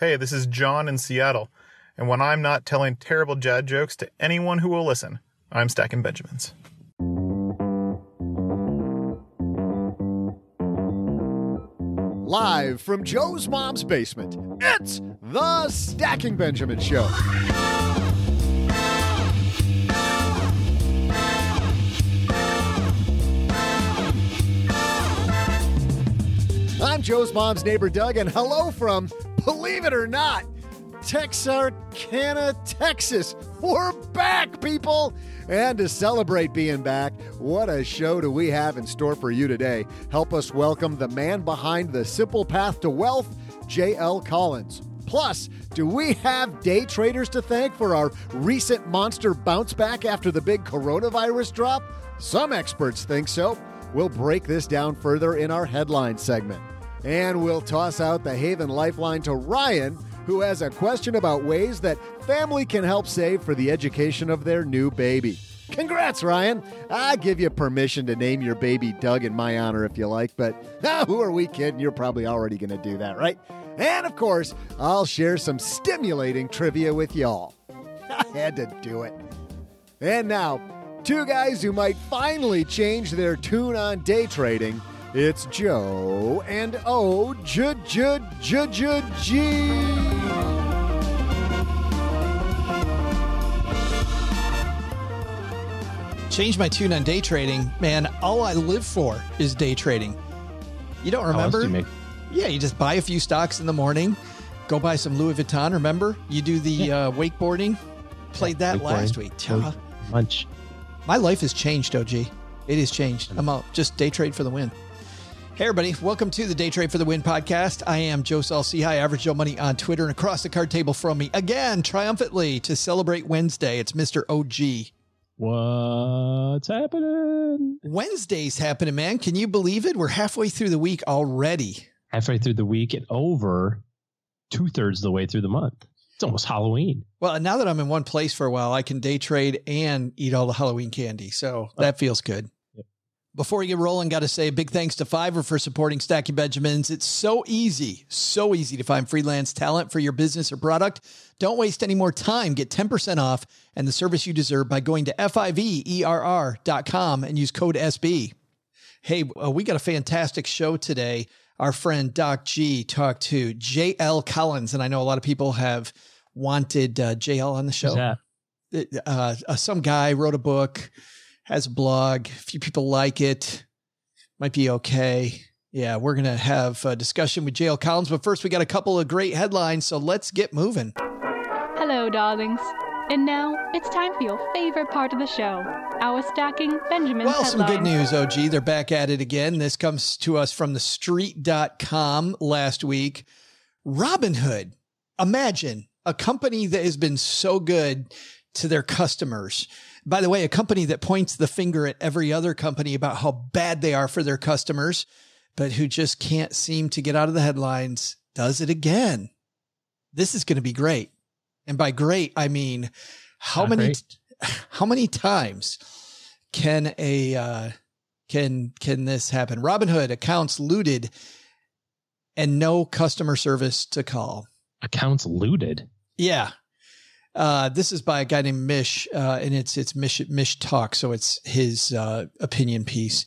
Hey, this is John in Seattle, and when I'm not telling terrible dad jokes to anyone who will listen, I'm stacking Benjamins. Live from Joe's mom's basement, it's the Stacking Benjamin Show. I'm Joe's mom's neighbor, Doug, and hello from, believe it or not, Texarkana, Texas. We're back, people! And to celebrate being back, what a show do we have in store for you today? Help us welcome the man behind the simple path to wealth, J.L. Collins. Plus, do we have day traders to thank for our recent monster bounce back after the big coronavirus drop? Some experts think so. We'll break this down further in our headline segment. And we'll toss out the Haven Lifeline to Ryan, who has a question about ways that family can help save for the education of their new baby. Congrats, Ryan. I give you permission to name your baby Doug in my honor if you like, but ah, who are we kidding? You're probably already going to do that, right? And of course, I'll share some stimulating trivia with y'all. I had to do it. And now, two guys who might finally change their tune on day trading. It's Joe and O J J J J G. Change my tune on day trading. Man, all I live for is day trading. You don't remember? do you make- Yeah, you just buy a few stocks in the morning, go buy some Louis Vuitton. Remember, you do the uh, wakeboarding. Played that wakeboarding, last week. wake- lunch. My life has changed, OG. It has changed. I'm out. Just day trade for the win. Hey, everybody. Welcome to the Day Trade for the Win podcast. I am Joe Saul-Sehy, Average Joe Money on Twitter, and across the card table from me again, triumphantly to celebrate Wednesday. It's Mr. OG. What's happening? Wednesday's happening, man. Can you believe it? We're halfway through the week already. Halfway through the week and over two thirds of the way through the month. It's almost Halloween. Well, now that I'm in one place for a while, I can day trade and eat all the Halloween candy. So that feels good. Yep. Before we get rolling, got to say a big thanks to Fiverr for supporting Stacky Benjamins. It's so easy, so easy to find freelance talent for your business or product. Don't waste any more time. Get 10% off and the service you deserve by going to fiverr.com and use code SB. Hey, uh, we got a fantastic show today. Our friend Doc G talked to JL Collins, and I know a lot of people have wanted uh, JL on the show. Who's that? Uh, uh, some guy wrote a book, has a blog. A few people like it. Might be okay. Yeah, we're going to have a discussion with JL Collins, but first we got a couple of great headlines, so let's get moving. Hello, darlings. And now it's time for your favorite part of the show our stacking Benjamin. Well, some good news, OG. They're back at it again. This comes to us from the street.com last week. Robinhood. Imagine a company that has been so good to their customers. By the way, a company that points the finger at every other company about how bad they are for their customers, but who just can't seem to get out of the headlines, does it again. This is going to be great. And by great, I mean how Not many great. how many times can a uh, can can this happen? Robinhood accounts looted and no customer service to call. Accounts looted. Yeah. Uh, this is by a guy named Mish, uh, and it's it's Mish Mish Talk, so it's his uh, opinion piece.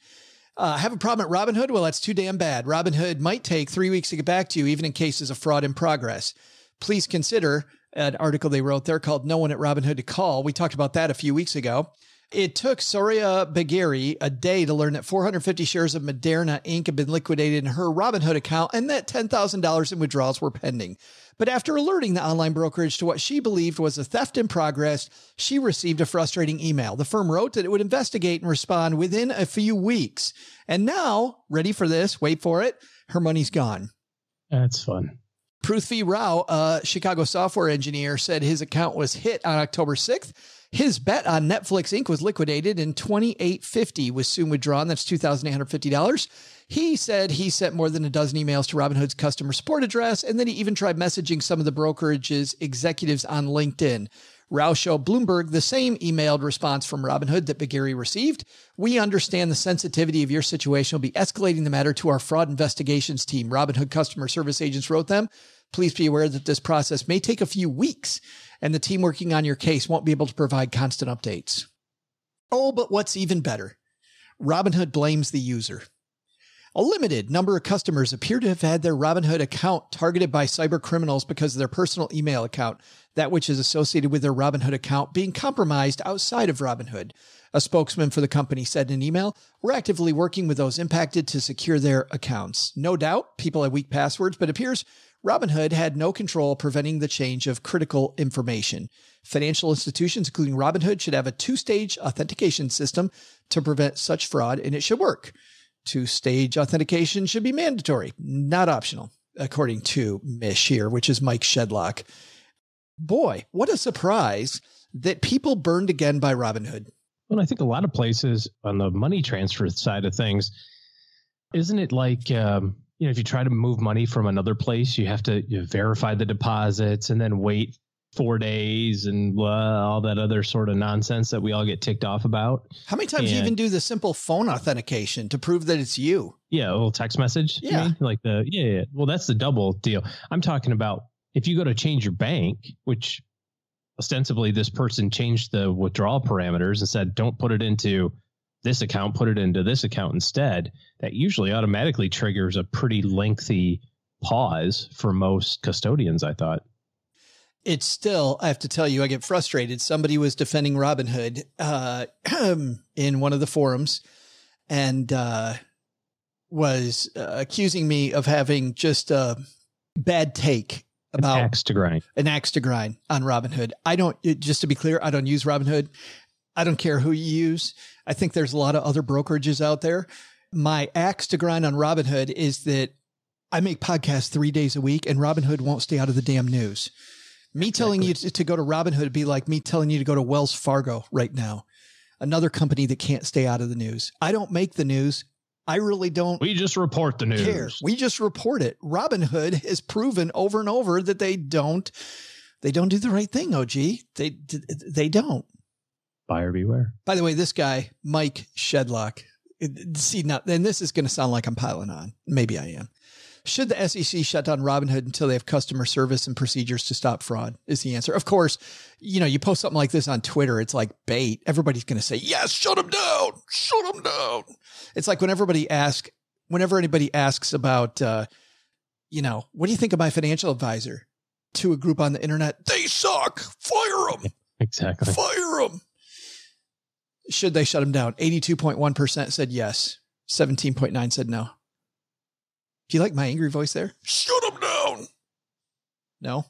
Uh, have a problem at Robinhood? Well, that's too damn bad. Robinhood might take three weeks to get back to you, even in cases of fraud in progress. Please consider an article they wrote there called "No One at Robinhood to Call." We talked about that a few weeks ago. It took Soria Bagari a day to learn that 450 shares of Moderna Inc. had been liquidated in her Robinhood account and that $10,000 in withdrawals were pending. But after alerting the online brokerage to what she believed was a theft in progress, she received a frustrating email. The firm wrote that it would investigate and respond within a few weeks. And now, ready for this? Wait for it. Her money's gone. That's fun. Prithvi Rao, a Chicago software engineer, said his account was hit on October 6th. His bet on Netflix Inc. was liquidated and 2850 was soon withdrawn. That's $2,850. He said he sent more than a dozen emails to Robinhood's customer support address, and then he even tried messaging some of the brokerage's executives on LinkedIn. Rao showed Bloomberg the same emailed response from Robinhood that Bagari received. We understand the sensitivity of your situation. We'll be escalating the matter to our fraud investigations team. Robinhood customer service agents wrote them. Please be aware that this process may take a few weeks, and the team working on your case won't be able to provide constant updates. Oh, but what's even better? Robinhood blames the user. A limited number of customers appear to have had their Robinhood account targeted by cyber criminals because of their personal email account, that which is associated with their Robinhood account being compromised outside of Robinhood. A spokesman for the company said in an email, We're actively working with those impacted to secure their accounts. No doubt people have weak passwords, but it appears Robinhood had no control preventing the change of critical information. Financial institutions, including Robinhood, should have a two stage authentication system to prevent such fraud, and it should work. Two stage authentication should be mandatory, not optional, according to Mish here, which is Mike Shedlock. Boy, what a surprise that people burned again by Robinhood. Well, I think a lot of places on the money transfer side of things, isn't it like, um, you know, if you try to move money from another place, you have to you verify the deposits and then wait four days and uh, all that other sort of nonsense that we all get ticked off about. How many times do you even do the simple phone authentication to prove that it's you? Yeah, a little text message. Yeah. mean? like the yeah, yeah. Well, that's the double deal. I'm talking about if you go to change your bank, which ostensibly this person changed the withdrawal parameters and said don't put it into this account, put it into this account instead. That usually automatically triggers a pretty lengthy pause for most custodians. I thought. It's still i have to tell you i get frustrated somebody was defending robinhood uh, in one of the forums and uh, was uh, accusing me of having just a bad take An about axe to grind. an axe to grind on Robinhood. I don't, just to be clear, I don't use Robinhood. I don't care who you use. I think there's a lot of other brokerages out there. My axe to grind on Robinhood is that I make podcasts three days a week and Robinhood won't stay out of the damn news. Me telling you to, to go to Robinhood would be like me telling you to go to Wells Fargo right now, another company that can't stay out of the news. I don't make the news. I really don't We just report the news. care. We just report it. Robinhood has proven over and over that they don't they don't do the right thing, OG. They they don't. Buyer beware. By the way, this guy, Mike Shedlock, see now, and this is going to sound like I'm piling on. Maybe I am. Should the SEC shut down Robinhood until they have customer service and procedures to stop fraud? Is the answer. Of course, you know, you post something like this on Twitter, it's like bait. Everybody's going to say, yes, shut them down, shut them down. It's like when everybody asks, whenever anybody asks about, uh, you know, what do you think of my financial advisor to a group on the internet? They suck. Fire them. Exactly. Fire them. Should they shut them down? 82.1% said yes. 17.9 said no. Do you like my angry voice there? Shut him down. No.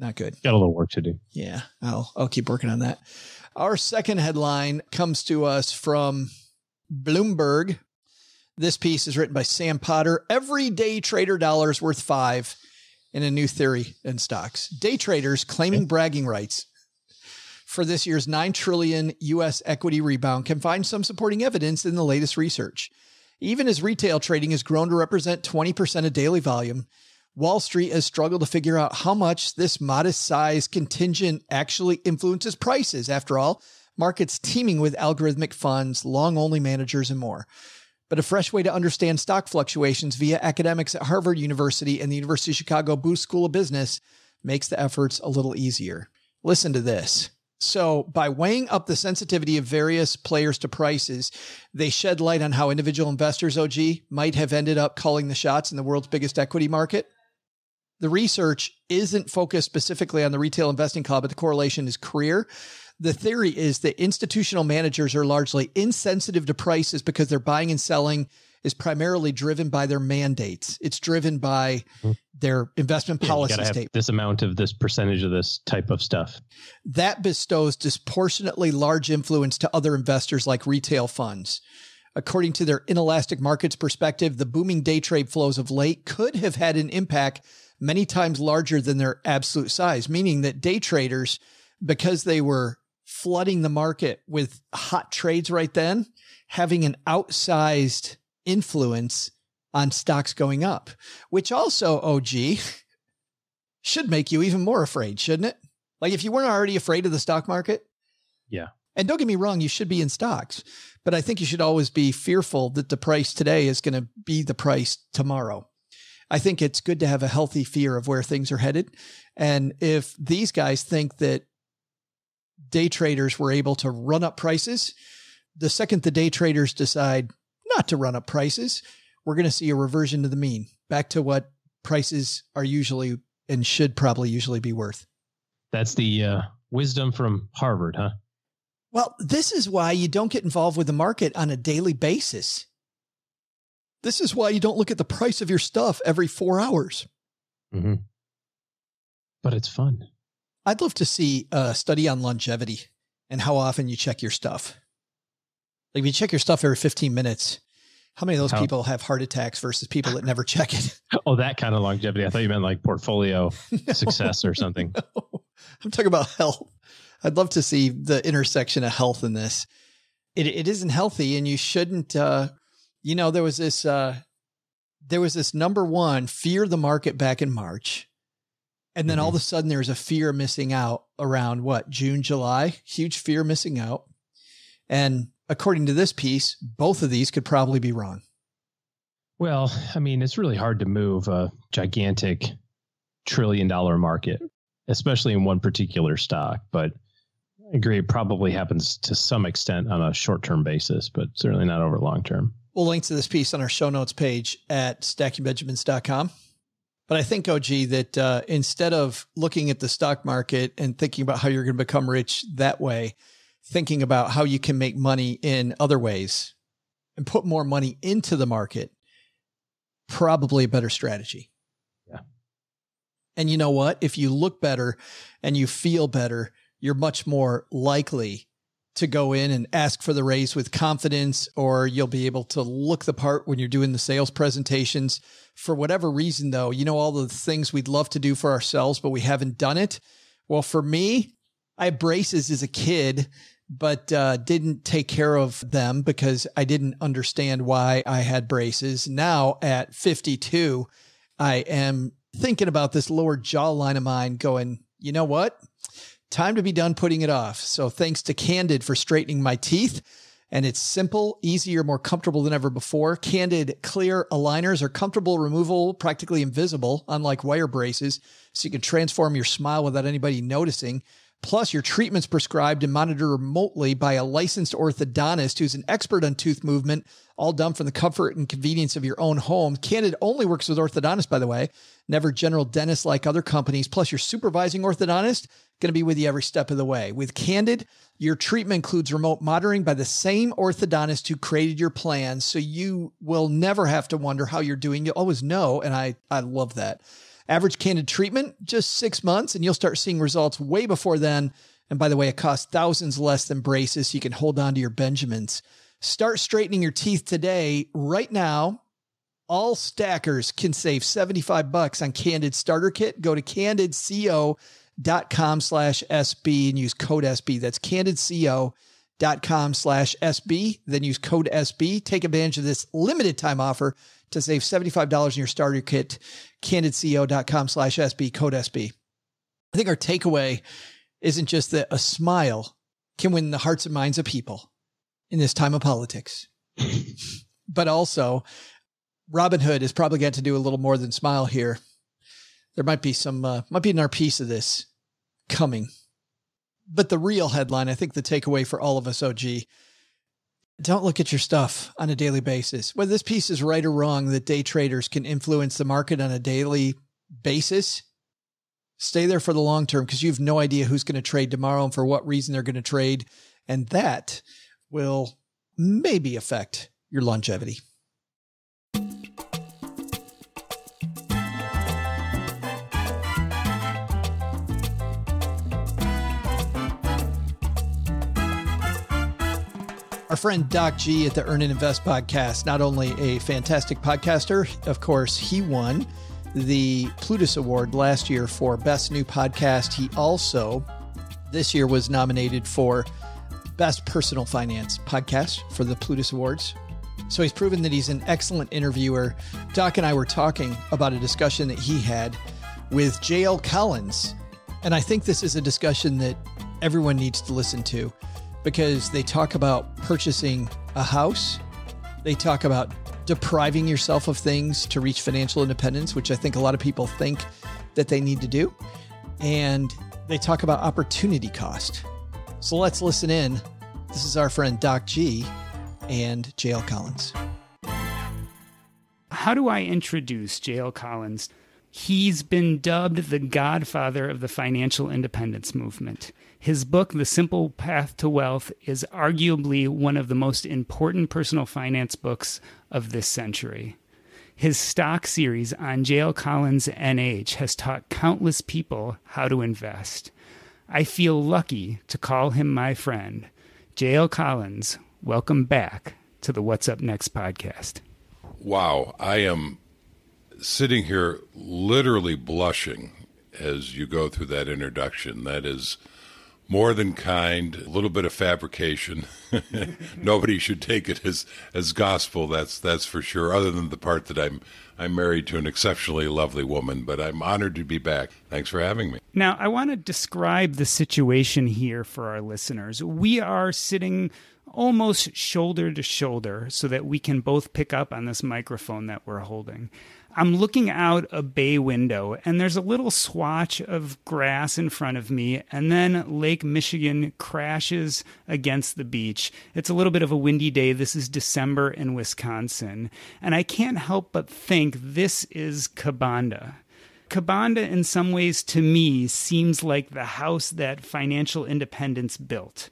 Not good. Got a little work to do. Yeah, I'll I'll keep working on that. Our second headline comes to us from Bloomberg. This piece is written by Sam Potter. Every day trader dollars worth five in a new theory in stocks. Day traders claiming bragging rights for this year's 9 trillion US equity rebound can find some supporting evidence in the latest research. Even as retail trading has grown to represent 20% of daily volume, Wall Street has struggled to figure out how much this modest size contingent actually influences prices. After all, markets teeming with algorithmic funds, long only managers, and more. But a fresh way to understand stock fluctuations via academics at Harvard University and the University of Chicago Booth School of Business makes the efforts a little easier. Listen to this. So, by weighing up the sensitivity of various players to prices, they shed light on how individual investors, OG, might have ended up calling the shots in the world's biggest equity market. The research isn't focused specifically on the retail investing club, but the correlation is clear. The theory is that institutional managers are largely insensitive to prices because they're buying and selling is primarily driven by their mandates. It's driven by hmm. their investment Yeah, policy statement. this amount of this percentage of this type of stuff. that bestows disproportionately large influence to other investors like retail funds. According to their inelastic markets perspective, the booming day trade flows of late could have had an impact many times larger than their absolute size, meaning that day traders, because they were flooding the market with hot trades right then, having an outsized influence on stocks going up, which also, OG, should make you even more afraid, shouldn't it? Like if you weren't already afraid of the stock market. Yeah. And don't get me wrong, you should be in stocks, but I think you should always be fearful that the price today is going to be the price tomorrow. I think it's good to have a healthy fear of where things are headed. And if these guys think that day traders were able to run up prices, the second the day traders decide not to run up prices, we're going to see a reversion to the mean, back to what prices are usually and should probably usually be worth. That's the uh, wisdom from Harvard, huh? Well, this is why you don't get involved with the market on a daily basis. This is why you don't look at the price of your stuff every four hours. Mm-hmm. But it's fun. I'd love to see a study on longevity and how often you check your stuff. Like if you check your stuff every 15 minutes, how many of those How- people have heart attacks versus people that never check it? Oh, that kind of longevity. I thought you meant like portfolio success or something. I'm talking about health. I'd love to see the intersection of health in this. It it isn't healthy, and you shouldn't. Uh, you know, there was this. Uh, there was this number one fear the market back in March, and then all of a sudden there was a fear missing out around what June, July. Huge fear missing out, and according to this piece, both of these could probably be wrong. Well, I mean, it's really hard to move a gigantic trillion dollar market, especially in one particular stock. But I agree, it probably happens to some extent on a short term basis, but certainly not over long term. We'll link to this piece on our show notes page at stackingbenjamins.com. But I think, OG, that uh, instead of looking at the stock market and thinking about how you're going to become rich that way, thinking about how you can make money in other ways and put more money into the market, probably a better strategy. Yeah. And you know what? If you look better and you feel better, you're much more likely to go in and ask for the raise with confidence, or you'll be able to look the part when you're doing the sales presentations. For whatever reason, though, you know, all the things we'd love to do for ourselves, but we haven't done it. Well, for me, I had braces as a kid, but uh, didn't take care of them because I didn't understand why I had braces. Now at 52, I am thinking about this lower jawline of mine going, you know what? Time to be done putting it off. So thanks to Candid for straightening my teeth. And it's simple, easier, more comfortable than ever before. Candid clear aligners are comfortable removal, practically invisible, unlike wire braces. So you can transform your smile without anybody noticing. Plus, your treatment's prescribed and monitored remotely by a licensed orthodontist who's an expert on tooth movement, all done from the comfort and convenience of your own home. Candid only works with orthodontists, by the way, never general dentists like other companies. Plus, your supervising orthodontist going to be with you every step of the way. With Candid, your treatment includes remote monitoring by the same orthodontist who created your plan, so you will never have to wonder how you're doing. You'll always know, and I I love that. Average candid treatment, just six months, and you'll start seeing results way before then. And by the way, it costs thousands less than braces. So you can hold on to your Benjamins. Start straightening your teeth today. Right now, all stackers can save 75 bucks on Candid Starter Kit. Go to candidco.com slash SB and use code SB. That's candidco.com slash SB. Then use code SB. Take advantage of this limited time offer to save $75 in your starter kit. candidco.com slash SB, code SB. I think our takeaway isn't just that a smile can win the hearts and minds of people in this time of politics, but also Robinhood has probably got to do a little more than smile here. There might be some, uh, might be another piece of this coming. But the real headline, I think the takeaway for all of us, OG, don't look at your stuff on a daily basis. Whether this piece is right or wrong, that day traders can influence the market on a daily basis. Stay there for the long term because you have no idea who's going to trade tomorrow and for what reason they're going to trade. And that will maybe affect your longevity. Our friend Doc G at the Earn and Invest podcast, not only a fantastic podcaster, of course, he won the Plutus Award last year for Best New Podcast. He also, this year, was nominated for Best Personal Finance Podcast for the Plutus Awards. So he's proven that he's an excellent interviewer. Doc and I were talking about a discussion that he had with JL Collins. And I think this is a discussion that everyone needs to listen to because they talk about purchasing a house. They talk about depriving yourself of things to reach financial independence, which I think a lot of people think that they need to do. And they talk about opportunity cost. So let's listen in. This is our friend Doc G and JL Collins. How do I introduce JL Collins? He's been dubbed the godfather of the financial independence movement. His book, The Simple Path to Wealth, is arguably one of the most important personal finance books of this century. His stock series on JL Collins NH has taught countless people how to invest. I feel lucky to call him my friend. JL Collins, welcome back to the What's Up Next podcast. Wow, I am sitting here literally blushing as you go through that introduction. That is more than kind, a little bit of fabrication. Nobody should take it as as gospel. That's that's for sure. Other than the part that I'm I'm married to an exceptionally lovely woman, but I'm honored to be back. Thanks for having me. Now, I want to describe the situation here for our listeners. We are sitting almost shoulder to shoulder so that we can both pick up on this microphone that we're holding. I'm looking out a bay window, and there's a little swatch of grass in front of me, and then Lake Michigan crashes against the beach. It's a little bit of a windy day. This is December in Wisconsin, and I can't help but think this is Kabanda. Kabanda, in some ways, to me, seems like the house that financial independence built.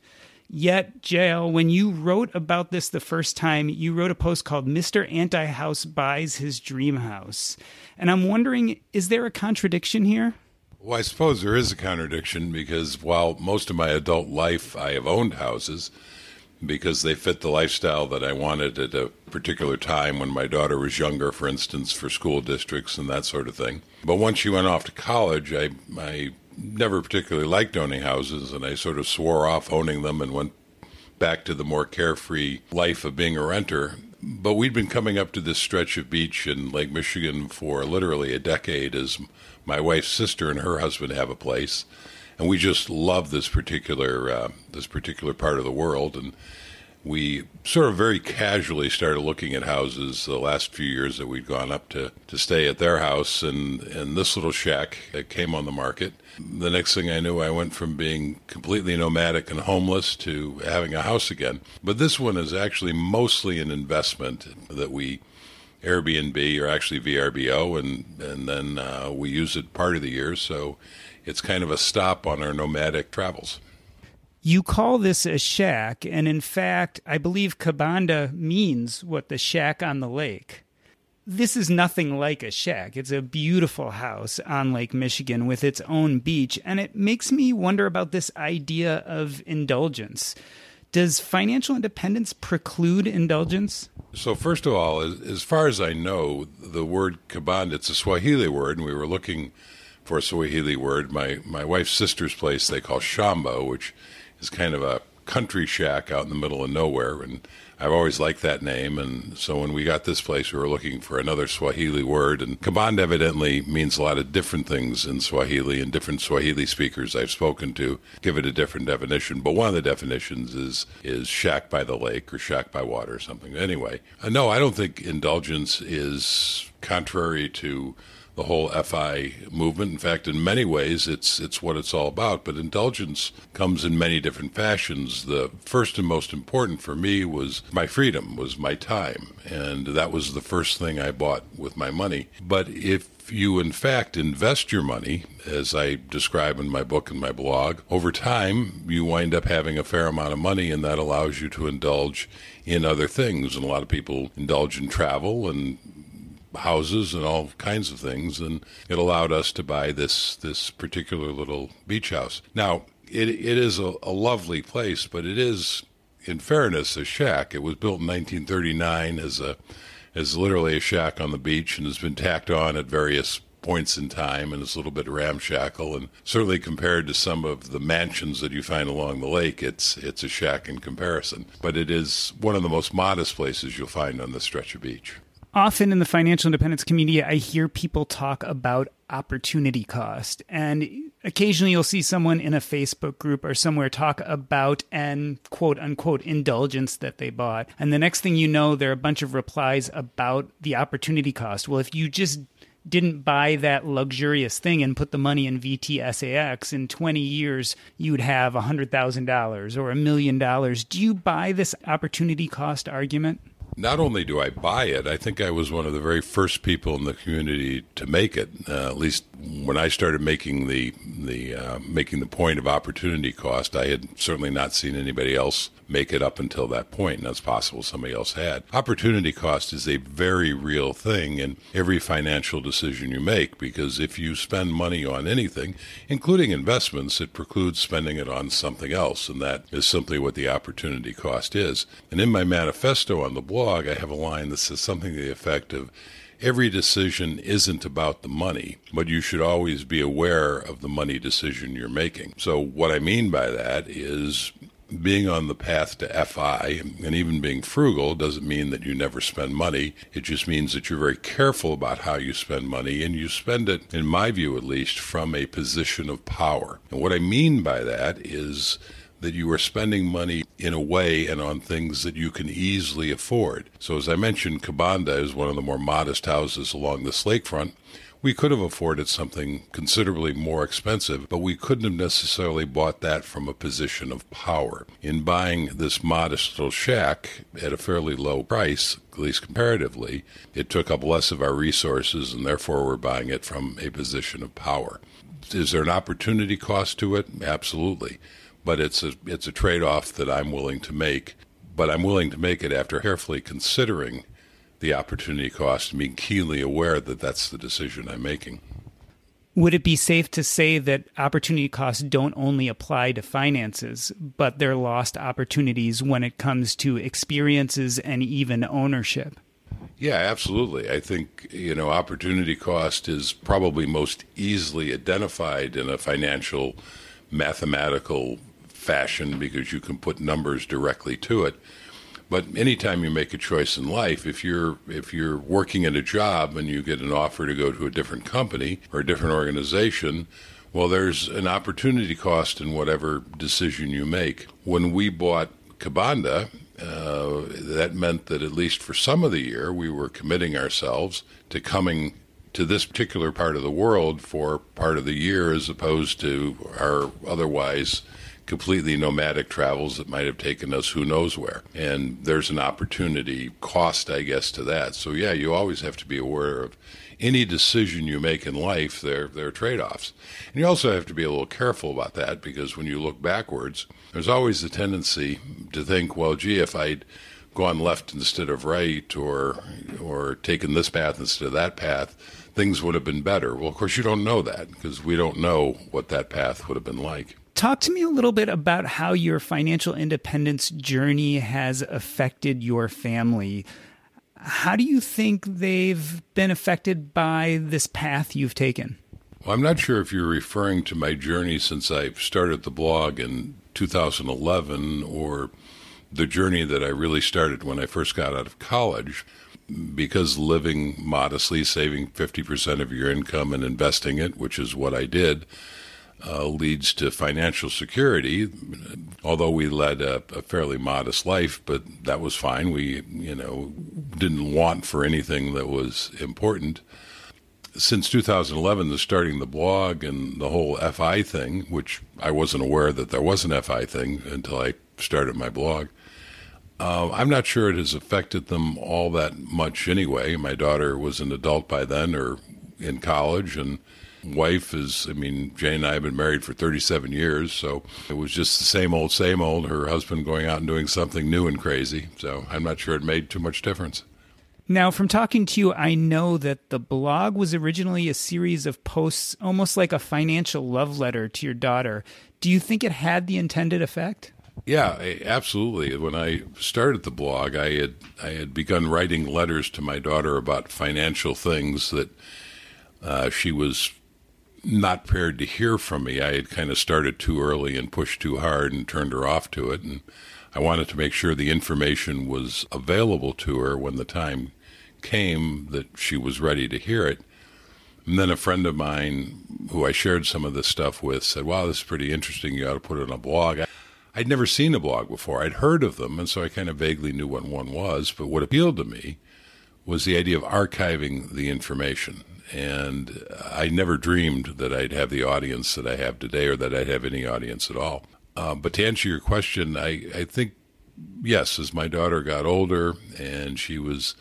Yet, JL, when you wrote about this the first time, you wrote a post called Mr. Anti House Buys His Dream House. And I'm wondering, is there a contradiction here? Well, I suppose there is a contradiction because while most of my adult life I have owned houses because they fit the lifestyle that I wanted at a particular time when my daughter was younger, for instance, for school districts and that sort of thing. But once she went off to college, I, I never particularly liked owning houses, and I sort of swore off owning them and went back to the more carefree life of being a renter. But we'd been coming up to this stretch of beach in Lake Michigan for literally a decade as my wife's sister and her husband have a place. And we just love this particular uh, this particular part of the world, and we sort of very casually started looking at houses the last few years that we'd gone up to, to stay at their house and, and this little shack that came on the market. The next thing I knew, I went from being completely nomadic and homeless to having a house again. But this one is actually mostly an investment that we Airbnb or actually VRBO, and, and then uh, we use it part of the year. So it's kind of a stop on our nomadic travels. You call this a shack, and in fact, I believe Kabanda means what the shack on the lake. this is nothing like a shack. It's a beautiful house on Lake Michigan with its own beach. And it makes me wonder about this idea of indulgence. Does financial independence preclude indulgence? So, first of all, as, far as I know, the word kabanda, it's a Swahili word, and we were looking for a Swahili word. My, my wife's sister's place they call shamba, which is kind of a country shack out in the middle of nowhere. And I've always liked that name, and so when we got this place, we were looking for another Swahili word. And Kaband evidently means a lot of different things in Swahili, and different Swahili speakers I've spoken to give it a different definition. But one of the definitions is is shack by the lake or shack by water or something. Anyway, uh, no, I don't think indulgence is contrary to the whole FI movement. In fact, in many ways, it's it's what it's all about. But indulgence comes in many different fashions. The first and most important for me was my freedom, was my time, and that was the first thing I bought with my money. But if you in fact invest your money, as I describe in my book and my blog, over time you wind up having a fair amount of money, and that allows you to indulge in other things. And a lot of people indulge in travel and houses and all kinds of things, and it allowed us to buy this this particular little beach house. Now, it it is a, a lovely place, but it is, in fairness, a shack. It was built in 1939 as a as literally a shack on the beach, and has been tacked on at various points in time and it's a little bit ramshackle and certainly compared to some of the mansions that you find along the lake it's it's a shack in comparison but it is one of the most modest places you'll find on this stretch of beach often in the financial independence community, I hear people talk about opportunity cost. And occasionally you'll see someone in a Facebook group or somewhere talk about an quote unquote indulgence that they bought. And the next thing you know, there are a bunch of replies about the opportunity cost. Well, if you just didn't buy that luxurious thing and put the money in VTSAX, in 20 years, you'd have $100,000 or a million dollars. Do you buy this opportunity cost argument? Not only do I buy it, I think I was one of the very first people in the community to make it. Uh, at least when I started making the the uh, making the point of opportunity cost, I had certainly not seen anybody else make it up until that point, and that's possible somebody else had. Opportunity cost is a very real thing in every financial decision you make because if you spend money on anything, including investments, it precludes spending it on something else, and that is simply what the opportunity cost is. And in my manifesto on the blog, I have a line that says something to the effect of every decision isn't about the money, but you should always be aware of the money decision you're making. So, what I mean by that is being on the path to FI and even being frugal doesn't mean that you never spend money. It just means that you're very careful about how you spend money and you spend it, in my view at least, from a position of power. And what I mean by that is that you are spending money in a way and on things that you can easily afford. So, as I mentioned, Kabanda is one of the more modest houses along this lakefront. We could have afforded something considerably more expensive, but we couldn't have necessarily bought that from a position of power. In buying this modest little shack at a fairly low price, at least comparatively, it took up less of our resources, and therefore we're buying it from a position of power. Is there an opportunity cost to it? Absolutely. But it's a, it's a trade off that I'm willing to make, but I'm willing to make it after carefully considering the opportunity cost and being keenly aware that that's the decision I'm making. Would it be safe to say that opportunity costs don't only apply to finances, but they're lost opportunities when it comes to experiences and even ownership? Yeah, absolutely. I think, you know, opportunity cost is probably most easily identified in a financial mathematical fashion because you can put numbers directly to it. But anytime you make a choice in life, if you're if you're working at a job and you get an offer to go to a different company or a different organization, well, there's an opportunity cost in whatever decision you make. When we bought Kabanda, uh, that meant that at least for some of the year, we were committing ourselves to coming to this particular part of the world for part of the year as opposed to our otherwise completely nomadic travels that might have taken us who knows where. And there's an opportunity cost, I guess, to that. So, yeah, you always have to be aware of any decision you make in life, there, there are trade offs. And you also have to be a little careful about that because when you look backwards, there's always the tendency to think, well, gee, if I'd gone left instead of right or or taken this path instead of that path, things would have been better. Well, of course, you don't know that because we don't know what that path would have been like. Talk to me a little bit about how your financial independence journey has affected your family. How do you think they've been affected by this path you've taken? Well, I'm not sure if you're referring to my journey since I started the blog in 2011 or the journey that I really started when I first got out of college. Because living modestly, saving 50% of your income and investing it, which is what I did, uh, leads to financial security. Although we led a, a, fairly modest life, but that was fine. We, you know, didn't want for anything that was important. Since 2011, the starting the blog and the whole FI thing, which I wasn't aware that there was an FI thing until I started my blog. Uh, I'm not sure it has affected them all that much anyway. My daughter was an adult by then or in college, and wife is, I mean, Jane and I have been married for 37 years, so it was just the same old, same old. Her husband going out and doing something new and crazy. So I'm not sure it made too much difference. Now, from talking to you, I know that the blog was originally a series of posts, almost like a financial love letter to your daughter. Do you think it had the intended effect? Yeah, absolutely. When I started the blog, I had I had begun writing letters to my daughter about financial things that uh, she was not prepared to hear from me. I had kind of started too early and pushed too hard and turned her off to it. And I wanted to make sure the information was available to her when the time came that she was ready to hear it. And then a friend of mine who I shared some of this stuff with said, Wow, this is pretty interesting. You ought to put it on a blog. I'd never seen a blog before. I'd heard of them, and so I kind of vaguely knew what one was. But what appealed to me was the idea of archiving the information. And I never dreamed that I'd have the audience that I have today or that I'd have any audience at all. Uh, but to answer your question, I, I think, yes, as my daughter got older and she was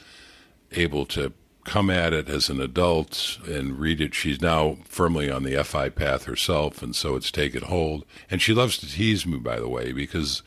able to come at it as an adult and read it. She's now firmly on the FI path herself, and so it's taken hold. And she loves to tease me, by the way, because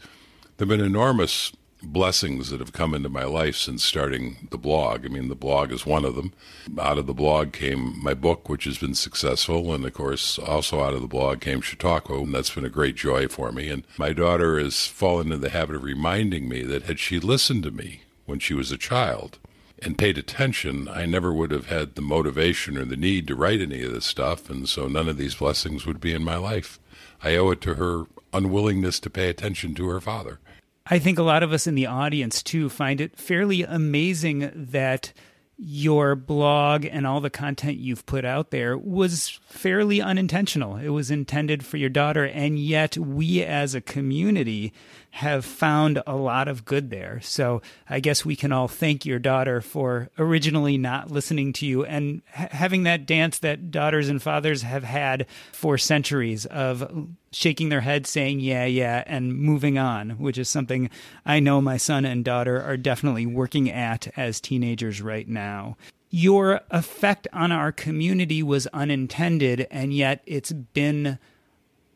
there have been enormous blessings that have come into my life since starting the blog. I mean, the blog is one of them. Out of the blog came my book, which has been successful. And of course, also out of the blog came Chautauqua, and that's been a great joy for me. And my daughter has fallen into the habit of reminding me that had she listened to me when she was a child, and paid attention, I never would have had the motivation or the need to write any of this stuff, and so none of these blessings would be in my life. I owe it to her unwillingness to pay attention to her father. I think a lot of us in the audience too find it fairly amazing that your blog and all the content you've put out there was fairly unintentional. It was intended for your daughter, and yet we as a community have found a lot of good there. So I guess we can all thank your daughter for originally not listening to you and ha- having that dance that daughters and fathers have had for centuries of shaking their head, saying, yeah, yeah, and moving on, which is something I know my son and daughter are definitely working at as teenagers right now your effect on our community was unintended, and yet it's been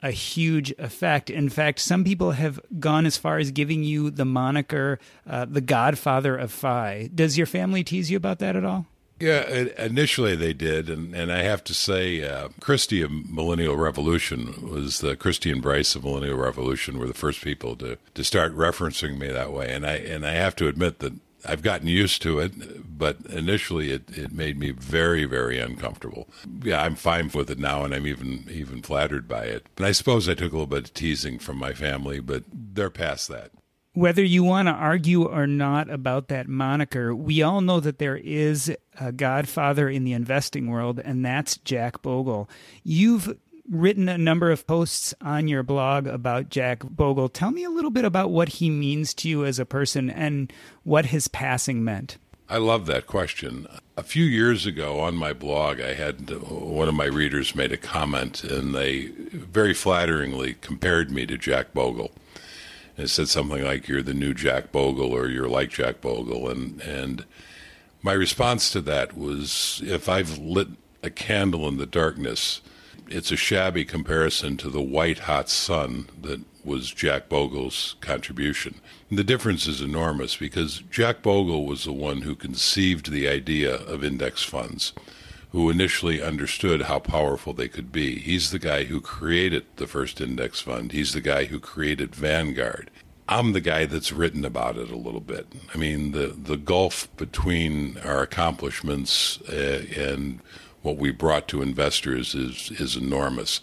a huge effect. In fact, some people have gone as far as giving you the moniker uh, the Godfather of Fi. Does your family tease you about that at all? Yeah, initially they did, and, and I have to say, uh, Kristy of Millennial Revolution was the Kristy and Bryce of Millennial Revolution were the first people to, to start referencing me that way, and I and I have to admit that I've gotten used to it, but initially it, it made me very, very uncomfortable. Yeah, I'm fine with it now, and I'm even even flattered by it. And I suppose I took a little bit of teasing from my family, but they're past that. Whether you want to argue or not about that moniker, we all know that there is a godfather in the investing world, and that's Jack Bogle. You've written a number of posts on your blog about Jack Bogle. Tell me a little bit about what he means to you as a person and what his passing meant. I love that question. A few years ago on my blog, I had uh, one of my readers made a comment, and they very flatteringly compared me to Jack Bogle. It said something like, "You're the new Jack Bogle," or "You're like Jack Bogle," and and my response to that was, if I've lit a candle in the darkness, it's a shabby comparison to the white hot sun that was Jack Bogle's contribution. And the difference is enormous because Jack Bogle was the one who conceived the idea of index funds, who initially understood how powerful they could be. He's the guy who created the first index fund, he's the guy who created Vanguard. I'm the guy that's written about it a little bit. I mean, the, the gulf between our accomplishments uh, and what we brought to investors is, is enormous.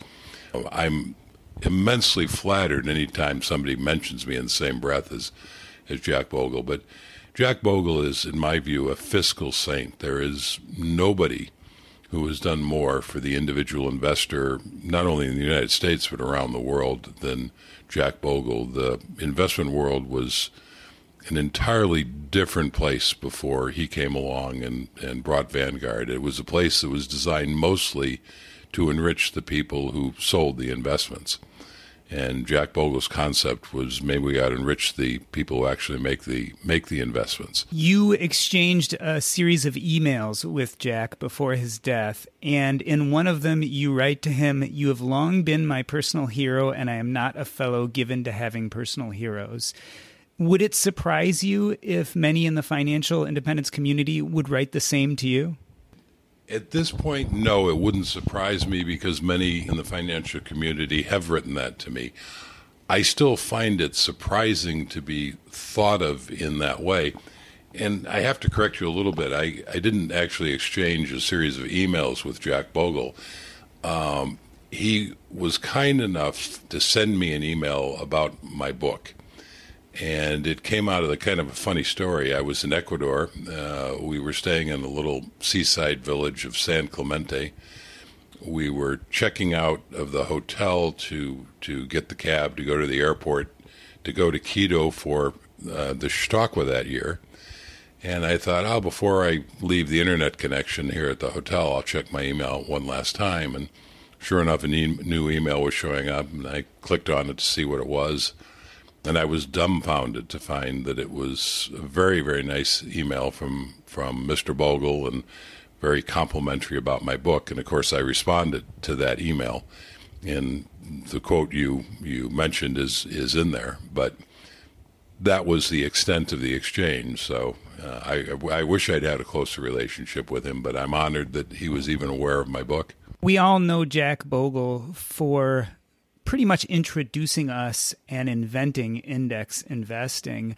I'm immensely flattered anytime somebody mentions me in the same breath as, as Jack Bogle. But Jack Bogle is, in my view, a fiscal saint. There is nobody who has done more for the individual investor, not only in the United States, but around the world, than Jack Bogle. The investment world was an entirely different place before he came along and, and brought Vanguard. It was a place that was designed mostly to enrich the people who sold the investments. And Jack Bogle's concept was maybe we ought to enrich the people who actually make the make the investments. You exchanged a series of emails with Jack before his death, and in one of them you write to him, "You have long been my personal hero, and I am not a fellow given to having personal heroes." Would it surprise you if many in the financial independence community would write the same to you? At this point, no, it wouldn't surprise me because many in the financial community have written that to me. I still find it surprising to be thought of in that way. And I have to correct you a little bit. I, I didn't actually exchange a series of emails with Jack Bogle. Um, he was kind enough to send me an email about my book and it came out of the kind of a funny story. I was in Ecuador. Uh, we were staying in a little seaside village of San Clemente. We were checking out of the hotel to to get the cab to go to the airport to go to Quito for uh, the Chautauqua that year. And I thought, oh, before I leave the internet connection here at the hotel, I'll check my email one last time. And sure enough, a new email was showing up, and I clicked on it to see what it was and I was dumbfounded to find that it was a very, very nice email from from Mr. Bogle and very complimentary about my book. And of course, I responded to that email, and the quote you you mentioned is is in there, but that was the extent of the exchange. So uh, I I wish I'd had a closer relationship with him, but I'm honored that he was even aware of my book. We all know Jack Bogle for pretty much introducing us and inventing index investing.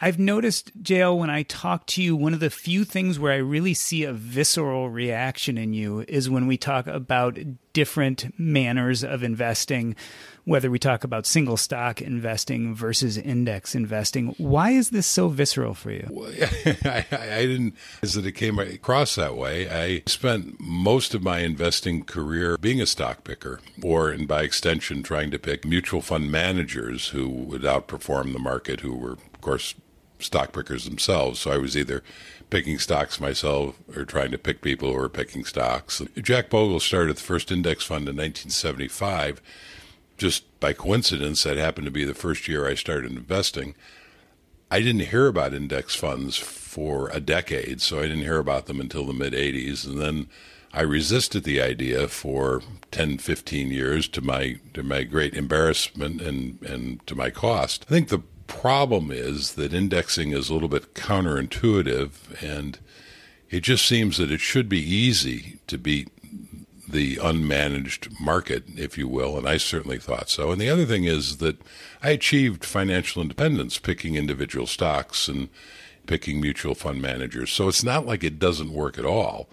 I've noticed, JL, when I talk to you, one of the few things where I really see a visceral reaction in you is when we talk about different manners of investing, whether we talk about single stock investing versus index investing. Why is this so visceral for you? I, I didn't, as that it came across that way. I spent most of my investing career being a stock picker, or and by extension, trying to pick mutual fund managers who would outperform the market, who were, of course, stock pickers themselves. So I was either picking stocks myself or trying to pick people who were picking stocks. Jack Bogle started the first index fund in 1975. Just by coincidence, that happened to be the first year I started investing. I didn't hear about index funds for a decade, so I didn't hear about them until the mid 80s. And then I resisted the idea for 10, 15 years to my to my great embarrassment and, and to my cost. I think the problem is that indexing is a little bit counterintuitive, and it just seems that it should be easy to beat the unmanaged market, if you will, and I certainly thought so. And the other thing is that I achieved financial independence picking individual stocks and picking mutual fund managers. So it's not like it doesn't work at all.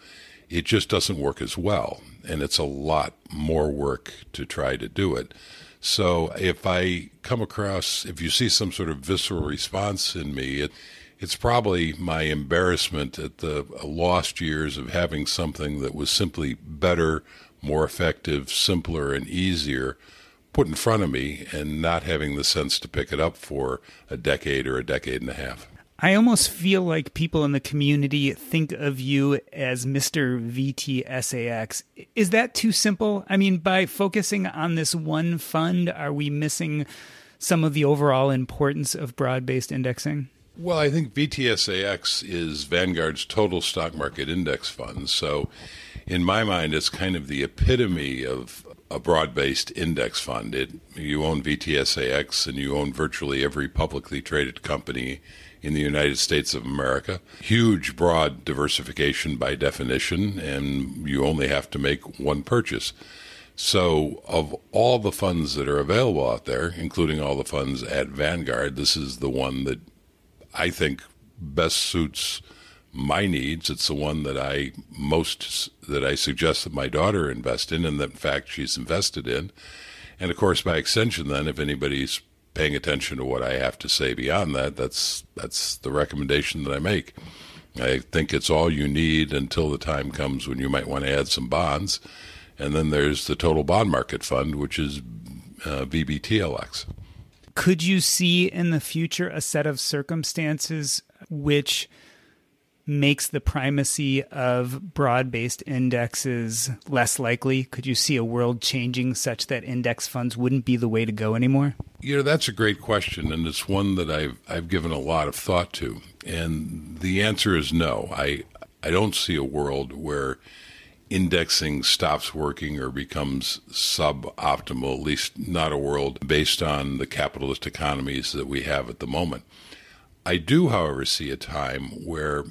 It just doesn't work as well. And it's a lot more work to try to do it. So if I come across, if you see some sort of visceral response in me, it, it's probably my embarrassment at the lost years of having something that was simply better, more effective, simpler, and easier put in front of me and not having the sense to pick it up for a decade or a decade and a half. I almost feel like people in the community think of you as Mr. VTSAX. Is that too simple? I mean, by focusing on this one fund, are we missing some of the overall importance of broad based indexing? Well, I think VTSAX is Vanguard's total stock market index fund. So, in my mind, it's kind of the epitome of a broad-based index fund. It you own VTSAX and you own virtually every publicly traded company in the United States of America. Huge, broad diversification by definition, and you only have to make one purchase. So, of all the funds that are available out there, including all the funds at Vanguard, this is the one that I think best suits my needs. It's the one that I most that I suggest that my daughter invest in, and that in fact she's invested in. And of course, by extension, then if anybody's paying attention to what I have to say beyond that, that's that's the recommendation that I make. I think it's all you need until the time comes when you might want to add some bonds and then there's the total bond market fund, which is uh, VBTLX. Could you see in the future a set of circumstances which makes the primacy of broad based indexes less likely? Could you see a world changing such that index funds wouldn't be the way to go anymore? You know, that's a great question, and it's one that I've, I've given a lot of thought to. And the answer is no. I, I don't see a world where indexing stops working or becomes suboptimal, at least not a world based on the capitalist economies that we have at the moment. I do, however, see a time where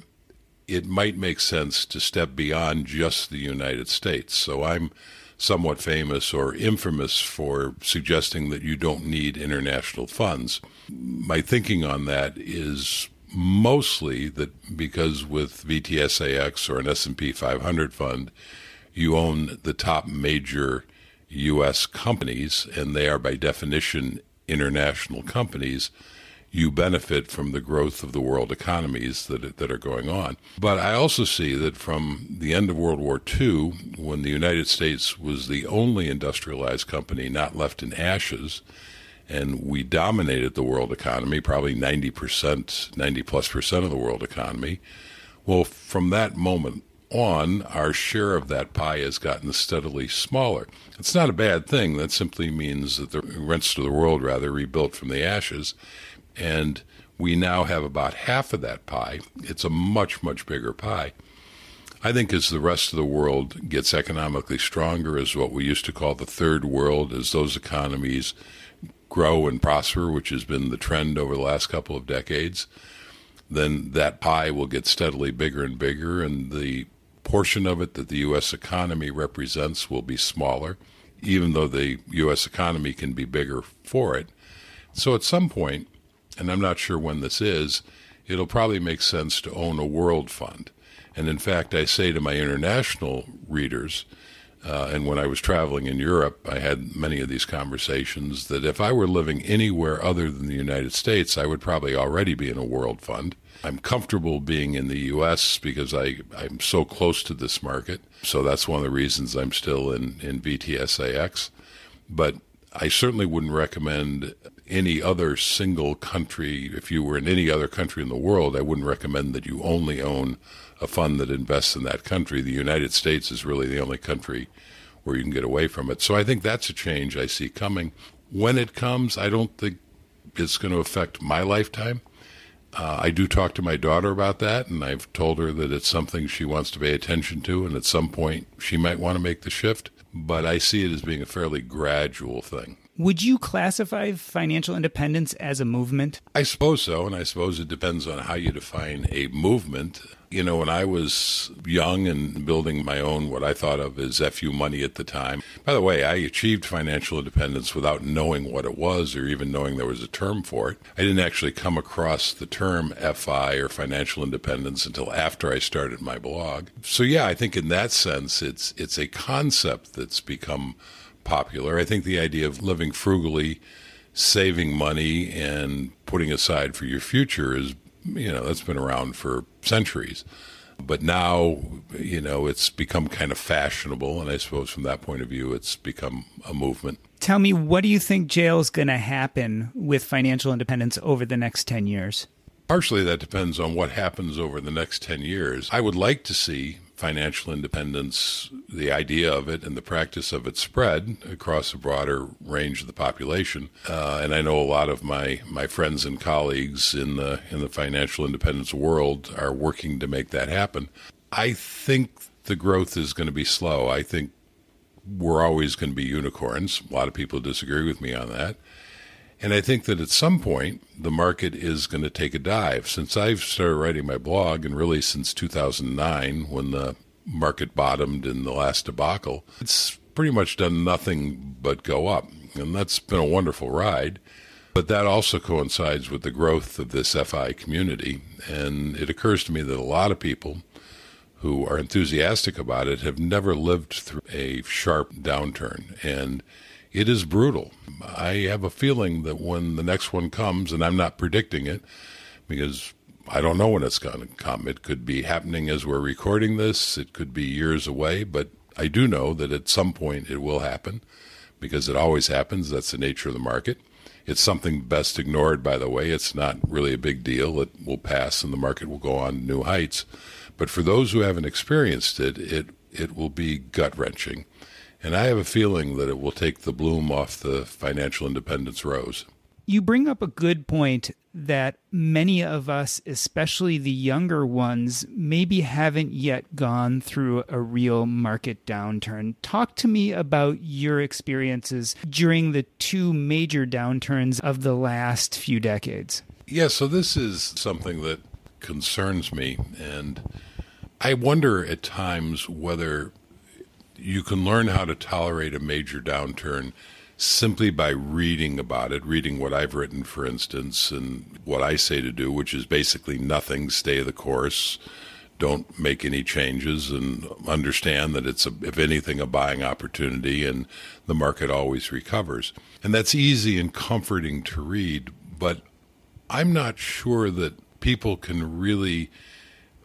it might make sense to step beyond just the United States. So I'm somewhat famous or infamous for suggesting that you don't need international funds. My thinking on that is mostly that because with VTSAX or an S&P 500 fund, you own the top major U.S. companies, and they are by definition international companies. You benefit from the growth of the world economies that that are going on. But I also see that from the end of World War II, when the United States was the only industrialized company not left in ashes, and we dominated the world economy, probably 90%, 90 plus percent of the world economy. Well, from that moment on, our share of that pie has gotten steadily smaller. It's not a bad thing. That simply means that the rents to the world, rather, rebuilt from the ashes. And we now have about half of that pie. It's a much, much bigger pie. I think as the rest of the world gets economically stronger, as what we used to call the third world, as those economies grow and prosper, which has been the trend over the last couple of decades, then that pie will get steadily bigger and bigger, and the portion of it that the U.S. economy represents will be smaller, even though the U.S. economy can be bigger for it. So at some point, and I'm not sure when this is, it'll probably make sense to own a world fund. And in fact, I say to my international readers, uh, and when I was traveling in Europe, I had many of these conversations that if I were living anywhere other than the United States, I would probably already be in a world fund. I'm comfortable being in the U.S. because I, I'm so close to this market. So that's one of the reasons I'm still in, in VTSAX. But I certainly wouldn't recommend any other single country. If you were in any other country in the world, I wouldn't recommend that you only own a fund that invests in that country. The United States is really the only country where you can get away from it. So I think that's a change I see coming. When it comes, I don't think it's going to affect my lifetime. Uh, I do talk to my daughter about that, and I've told her that it's something she wants to pay attention to, and at some point she might want to make the shift. But I see it as being a fairly gradual thing. Would you classify financial independence as a movement? I suppose so, and I suppose it depends on how you define a movement. You know, when I was young and building my own, what I thought of as FU money at the time. By the way, I achieved financial independence without knowing what it was or even knowing there was a term for it. I didn't actually come across the term FI or financial independence until after I started my blog. So yeah, I think in that sense, it's it's a concept that's become popular. I think the idea of living frugally, saving money, and putting aside for your future is you know, that's been around for centuries. But now, you know, it's become kind of fashionable. And I suppose from that point of view, it's become a movement. Tell me, what do you think JL is going to happen with financial independence over the next 10 years? Partially that depends on what happens over the next 10 years. I would like to see financial independence, the idea of it and the practice of it spread across a broader range of the population. Uh, and I know a lot of my, my friends and colleagues in the in the financial independence world are working to make that happen. I think the growth is going to be slow. I think we're always going to be unicorns. A lot of people disagree with me on that. And I think that at some point, the market is going to take a dive. Since I've started writing my blog, and really since 2009, when the market bottomed in the last debacle, it's pretty much done nothing but go up. And that's been a wonderful ride. But that also coincides with the growth of this FI community. And it occurs to me that a lot of people who are enthusiastic about it have never lived through a sharp downturn. And it is brutal. I have a feeling that when the next one comes, and I'm not predicting it because I don't know when it's going to come. It could be happening as we're recording this, it could be years away, but I do know that at some point it will happen because it always happens. That's the nature of the market. It's something best ignored, by the way. It's not really a big deal. It will pass and the market will go on new heights. But for those who haven't experienced it, it, it will be gut wrenching. And I have a feeling that it will take the bloom off the financial independence rose. You bring up a good point that many of us, especially the younger ones, maybe haven't yet gone through a real market downturn. Talk to me about your experiences during the two major downturns of the last few decades. Yeah, so this is something that concerns me. And I wonder at times whether you can learn how to tolerate a major downturn simply by reading about it, reading what I've written, for instance, and what I say to do, which is basically nothing, stay the course, don't make any changes, and understand that it's, a, if anything, a buying opportunity and the market always recovers. And that's easy and comforting to read, but I'm not sure that people can really,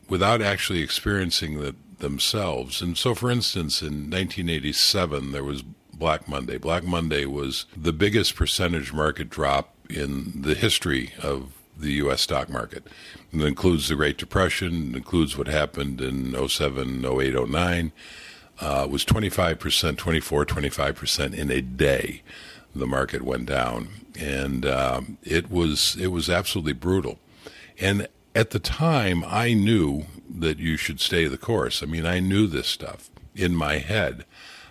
without actually experiencing the, themselves. And so, for instance, in 1987, there was Black Monday. Black Monday was the biggest percentage market drop in the history of the U.S. stock market. It includes the Great Depression, it includes what happened in 07, 08, 09. Uh, was 25%, 24, 25% in a day. The market went down, and um, it was it was absolutely brutal. And at the time, I knew that you should stay the course. I mean, I knew this stuff in my head.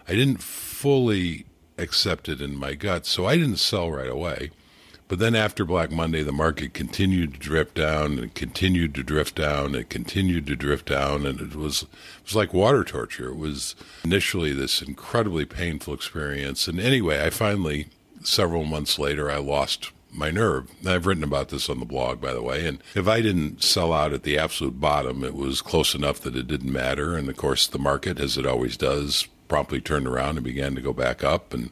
I didn't fully accept it in my gut, so I didn't sell right away. But then after Black Monday, the market continued to drift down and continued to drift down and continued to drift down, and it was it was like water torture. It was initially this incredibly painful experience, and anyway, I finally several months later I lost my nerve. I've written about this on the blog, by the way. And if I didn't sell out at the absolute bottom, it was close enough that it didn't matter. And of course, the market, as it always does, promptly turned around and began to go back up. And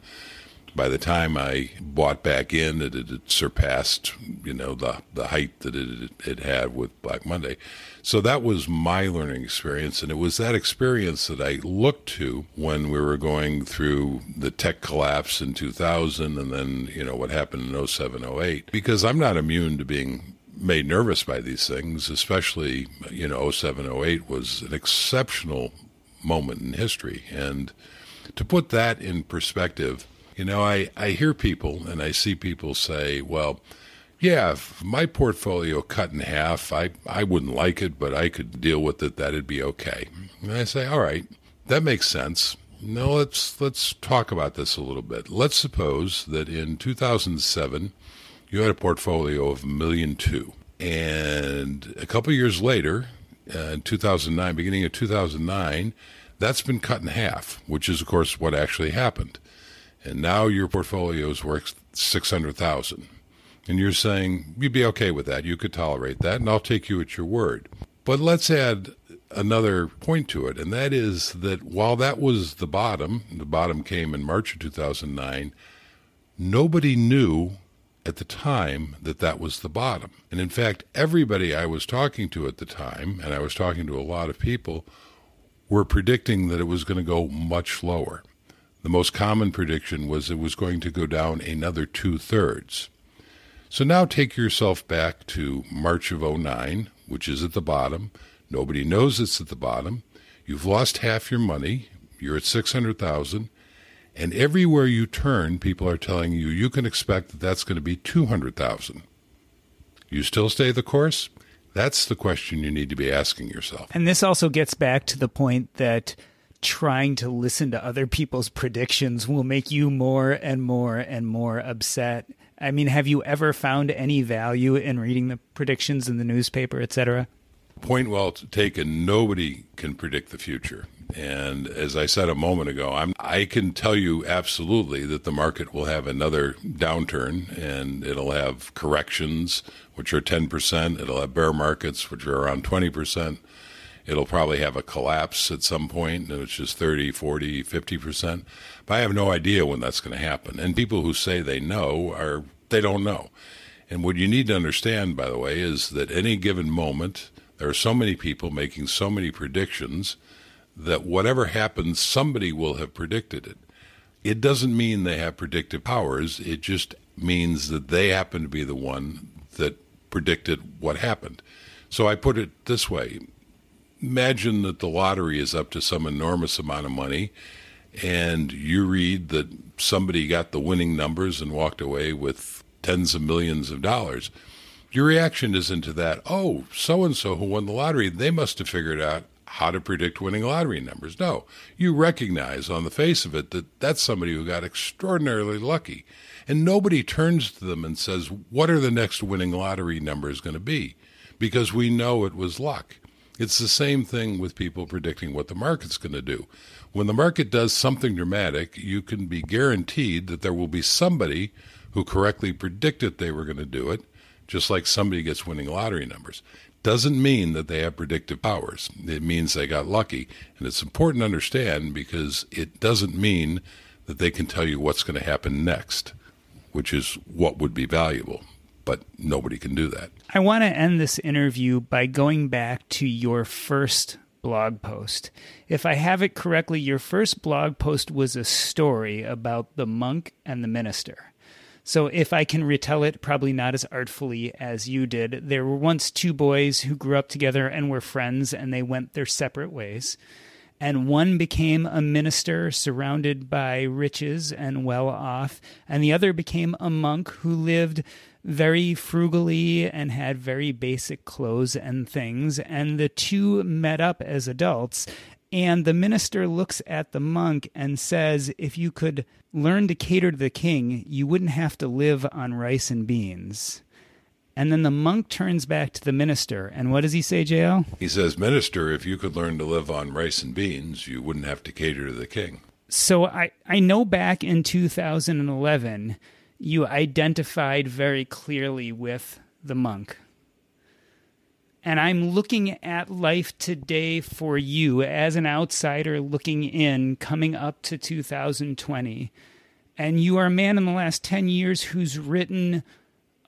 by the time I bought back in, it had surpassed, you know, the the height that it, it had with Black Monday. So that was my learning experience, and it was that experience that I looked to when we were going through the tech collapse in 2000, and then you know what happened in 07, 08. Because I'm not immune to being made nervous by these things, especially you know 07, 08 was an exceptional moment in history, and to put that in perspective you know, I, I hear people and I see people say, well, yeah, if my portfolio cut in half, I, I wouldn't like it, but I could deal with it. That'd be okay. And I say, all right, that makes sense. Now let's let's talk about this a little bit. Let's suppose that in 2007 you had a portfolio of a million two, and a couple years later, uh, in 2009, beginning of 2009, that's been cut in half, which is of course what actually happened and now your portfolio is worth 600,000 and you're saying you'd be okay with that. You could tolerate that and I'll take you at your word. But let's add another point to it and that is that while that was the bottom the bottom came in March of 2009 nobody knew at the time that that was the bottom. And in fact everybody I was talking to at the time and I was talking to a lot of people were predicting that it was going to go much lower the most common prediction was it was going to go down another two thirds. So now take yourself back to March of 09, which is at the bottom. Nobody knows it's at the bottom. You've lost half your money. You're at 600,000. And everywhere you turn, people are telling you you can expect that that's going to be 200,000. You still stay the course? That's the question you need to be asking yourself. And this also gets back to the point that trying to listen to other people's predictions will make you more and more and more upset. I mean, have you ever found any value in reading the predictions in the newspaper, etc.? Point well taken. Nobody can predict the future. And as I said a moment ago, I'm, I can tell you absolutely that the market will have another downturn and it'll have corrections, which are 10%. It'll have bear markets, which are around 20%. It'll probably have a collapse at some point, which is 30, 40, 50%. But I have no idea when that's going to happen. And people who say they know are, they don't know. And what you need to understand, by the way, is that any given moment, there are so many people making so many predictions that whatever happens, somebody will have predicted it. It doesn't mean they have predictive powers. It just means that they happen to be the one that predicted what happened. So I put it this way imagine that the lottery is up to some enormous amount of money, and you read that somebody got the winning numbers and walked away with tens of millions of dollars. Your reaction isn't to that, oh, so and so who won the lottery, they must have figured out how to predict winning lottery numbers. No, you recognize on the face of it that that's somebody who got extraordinarily lucky. And nobody turns to them and says, What are the next winning lottery numbers going to be? Because we know it was luck. It's the same thing with people predicting what the market's going to do. When the market does something dramatic, you can be guaranteed that there will be somebody who correctly predicted they were going to do it, just like somebody gets winning lottery numbers. Doesn't mean that they have predictive powers. It means they got lucky. And it's important to understand because it doesn't mean that they can tell you what's going to happen next, which is what would be valuable but nobody can do that. I want to end this interview by going back to your first blog post. If I have it correctly, your first blog post was a story about the monk and the minister. So if I can retell it, probably not as artfully as you did, there were once two boys who grew up together and were friends, and they went their separate ways. And one became a minister surrounded by riches and well off, and the other became a monk who lived very frugally and had very basic clothes and things. And the two met up as adults. And the minister looks at the monk and says, If you could learn to cater to the king, you wouldn't have to live on rice and beans. And then the monk turns back to the minister. And what does he say, JL? He says, Minister, if you could learn to live on rice and beans, you wouldn't have to cater to the king. So I, I know back in 2011, you identified very clearly with the monk. And I'm looking at life today for you as an outsider looking in, coming up to 2020. And you are a man in the last 10 years who's written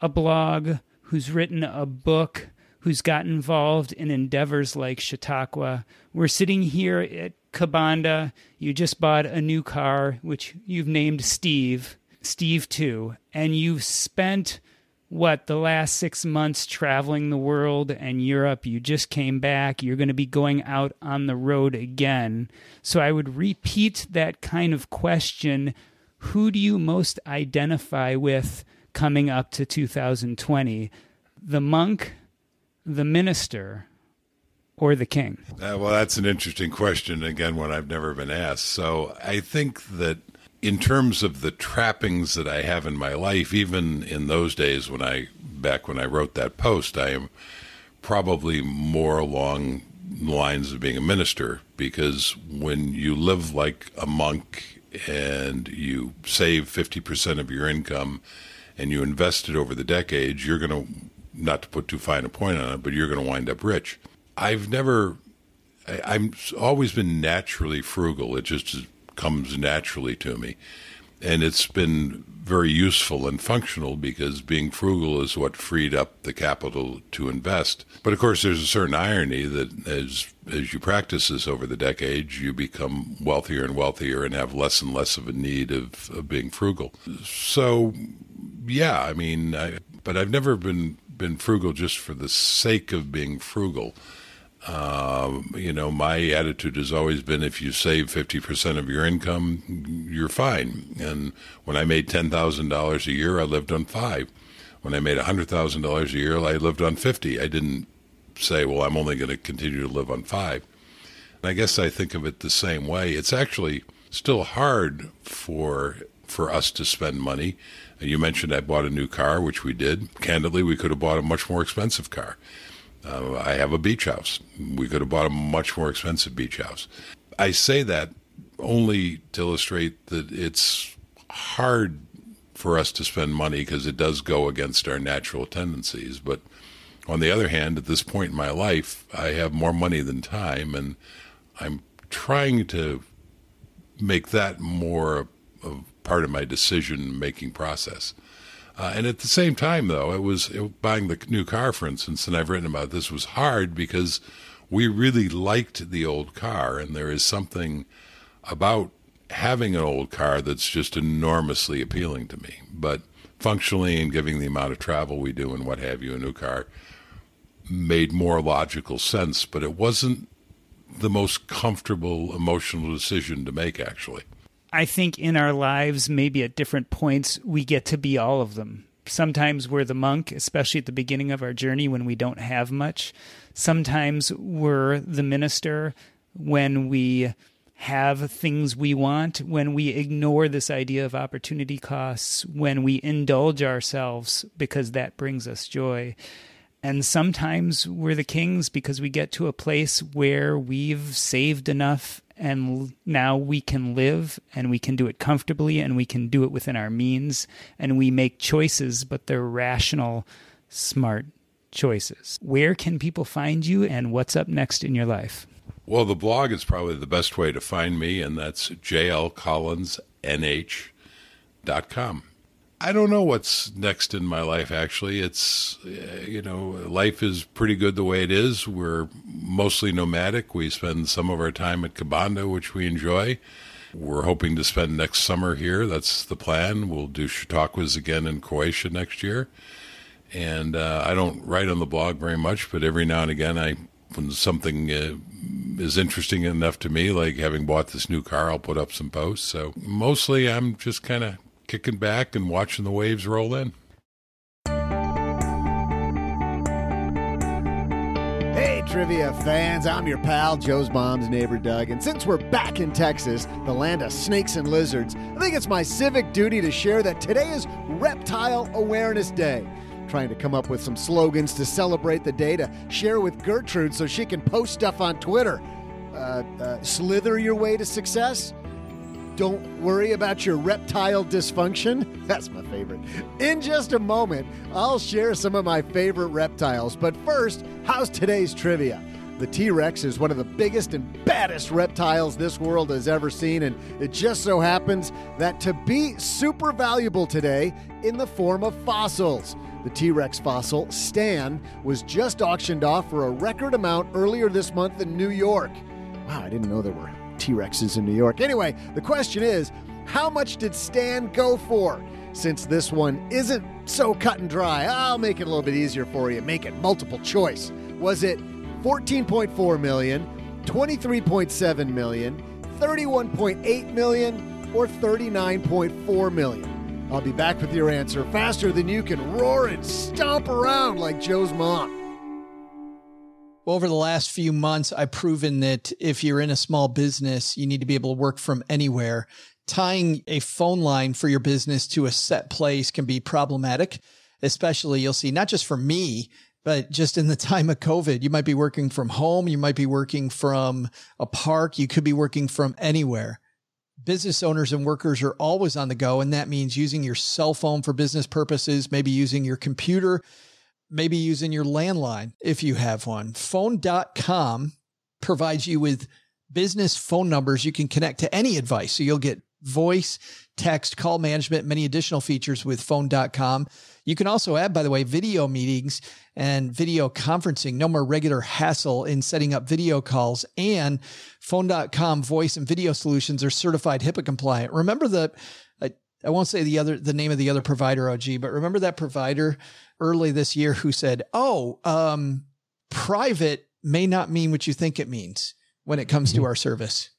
a blog, who's written a book, who's got involved in endeavors like Chautauqua. We're sitting here at Kabanda. You just bought a new car, which you've named Steve. Steve too, and you've spent what the last six months traveling the world and Europe. You just came back. You're going to be going out on the road again. So I would repeat that kind of question Who do you most identify with coming up to 2020? The monk, the minister, or the king? Uh, well, that's an interesting question. Again, one I've never been asked. So I think that in terms of the trappings that I have in my life, even in those days when I, back when I wrote that post, I am probably more along the lines of being a minister because when you live like a monk and you save 50% of your income and you invest it over the decades, you're going to, not to put too fine a point on it, but you're going to wind up rich. I've never, I, am always been naturally frugal. It just comes naturally to me. And it's been very useful and functional because being frugal is what freed up the capital to invest. But of course, there's a certain irony that as as you practice this over the decades, you become wealthier and wealthier and have less and less of a need of, of being frugal. So, yeah, I mean, I, but I've never been been frugal just for the sake of being frugal. Um, you know, my attitude has always been if you save 50% of your income, you're fine. And when I made $10,000 a year, I lived on five. When I made $100,000 a year, I lived on 50. I didn't say, well, I'm only going to continue to live on five. I guess I think of it the same way. It's actually still hard for for us to spend money. You mentioned I bought a new car, which we did. Candidly, we could have bought a much more expensive car. Uh, I have a beach house. We could have bought a much more expensive beach house. I say that only to illustrate that it's hard for us to spend money because it does go against our natural tendencies. But on the other hand, at this point in my life, I have more money than time, and I'm trying to make that more of part of my decision making process. Uh, and at the same time, though, it was it, buying the new car, for instance, and I've written about this, was hard because we really liked the old car, and there is something about having an old car that's just enormously appealing to me. But functionally and giving the amount of travel we do and what have you, a new car made more logical sense, but it wasn't the most comfortable emotional decision to make, actually. I think in our lives, maybe at different points, we get to be all of them. Sometimes we're the monk, especially at the beginning of our journey when we don't have much. Sometimes we're the minister when we have things we want, when we ignore this idea of opportunity costs, when we indulge ourselves because that brings us joy. And sometimes we're the kings because we get to a place where we've saved enough and now we can live and we can do it comfortably and we can do it within our means and we make choices, but they're rational, smart choices. Where can people find you and what's up next in your life? Well, the blog is probably the best way to find me, and that's jlcollinsnh.com. I don't know what's next in my life, actually. It's, uh, you know, life is pretty good the way it is. We're mostly nomadic. We spend some of our time at Kabanda, which we enjoy. We're hoping to spend next summer here. That's the plan. We'll do Chautauquas again in Croatia next year. And uh, I don't write on the blog very much, but every now and again, I when something uh, is interesting enough to me, like having bought this new car, I'll put up some posts. So mostly, I'm just kind of kicking back and watching the waves roll in. Hey, trivia fans, I'm your pal, Joe's mom's neighbor, Doug. And since we're back in Texas, the land of snakes and lizards, I think it's my civic duty to share that today is Reptile Awareness Day. trying to come up with some slogans to celebrate the day to share with Gertrude so she can post stuff on Twitter. Uh, uh, slither your way to success? Don't worry about your reptile dysfunction. That's my favorite. In just a moment, I'll share some of my favorite reptiles. But first, how's today's trivia? The T Rex is one of the biggest and baddest reptiles this world has ever seen, and it just so happens that to be super valuable today in the form of fossils. The T Rex fossil, Stan, was just auctioned off for a record amount earlier this month in New York. Wow, I didn't know there were T Rexes in New York. Anyway, the question is how much did Stan go for? Since this one isn't so cut and dry, I'll make it a little bit easier for you. Make it multiple choice. Was it 14.4 million, 23.7 million, 31.8 million, or 39.4 million? I'll be back with your answer faster than you can roar and stomp around like Joe's mom. Well, over the last few months, I've proven that if you're in a small business, you need to be able to work from anywhere. Tying a phone line for your business to a set place can be problematic, especially you'll see not just for me, but just in the time of COVID, you might be working from home. You might be working from a park. You could be working from anywhere. Business owners and workers are always on the go. And that means using your cell phone for business purposes, maybe using your computer maybe using your landline if you have one. Phone.com provides you with business phone numbers you can connect to any advice. So you'll get voice, text, call management, many additional features with phone.com. You can also add, by the way, video meetings and video conferencing. No more regular hassle in setting up video calls and phone.com voice and video solutions are certified HIPAA compliant. Remember the I won't say the other the name of the other provider, OG, but remember that provider early this year who said, "Oh, um, private may not mean what you think it means when it comes to mm-hmm. our service."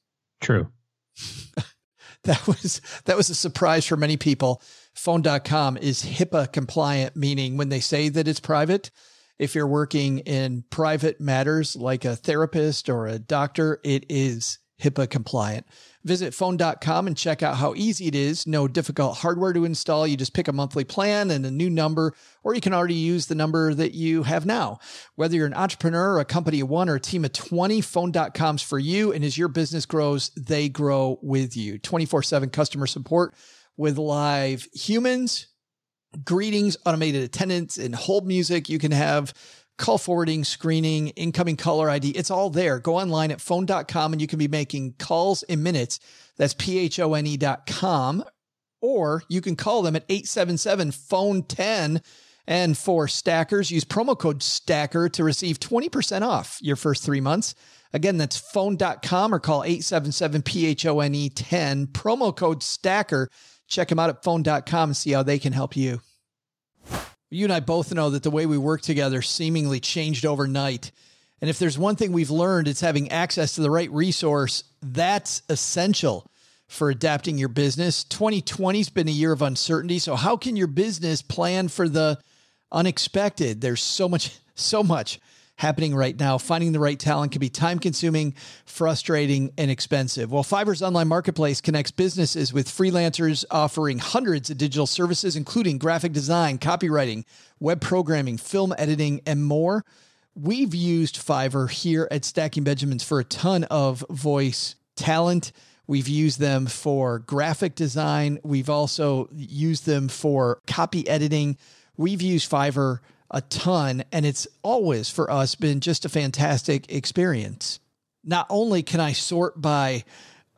True. that was that was a surprise for many people. Phone.com is HIPAA compliant, meaning when they say that it's private, If you're working in private matters like a therapist or a doctor, it is HIPAA compliant. Visit phone.com and check out how easy it is. No difficult hardware to install. You just pick a monthly plan and a new number, or you can already use the number that you have now. Whether you're an entrepreneur, a company of one, or a team of 20, phone.com's for you. And as your business grows, they grow with you. 24 7 customer support with live humans, greetings, automated attendants, and hold music. You can have call forwarding, screening, incoming caller ID. It's all there. Go online at phone.com and you can be making calls in minutes. That's P-H-O-N-E dot com. Or you can call them at 877 phone 10. And for stackers, use promo code stacker to receive 20% off your first three months. Again, that's phone.com or call 877 PHONE 10, promo code stacker. Check them out at phone.com and see how they can help you. You and I both know that the way we work together seemingly changed overnight. And if there's one thing we've learned, it's having access to the right resource. That's essential for adapting your business. 2020 has been a year of uncertainty. So, how can your business plan for the unexpected? There's so much, so much happening right now. Finding the right talent can be time consuming, frustrating, and expensive. Well, Fiverr's online marketplace connects businesses with freelancers offering hundreds of digital services, including graphic design, copywriting, web programming, film editing, and more. We've used Fiverr here at Stacking Benjamins for a ton of voice talent. We've used them for graphic design. We've also used them for copy editing. We've used Fiverr a ton, and it's always for us been just a fantastic experience. Not only can I sort by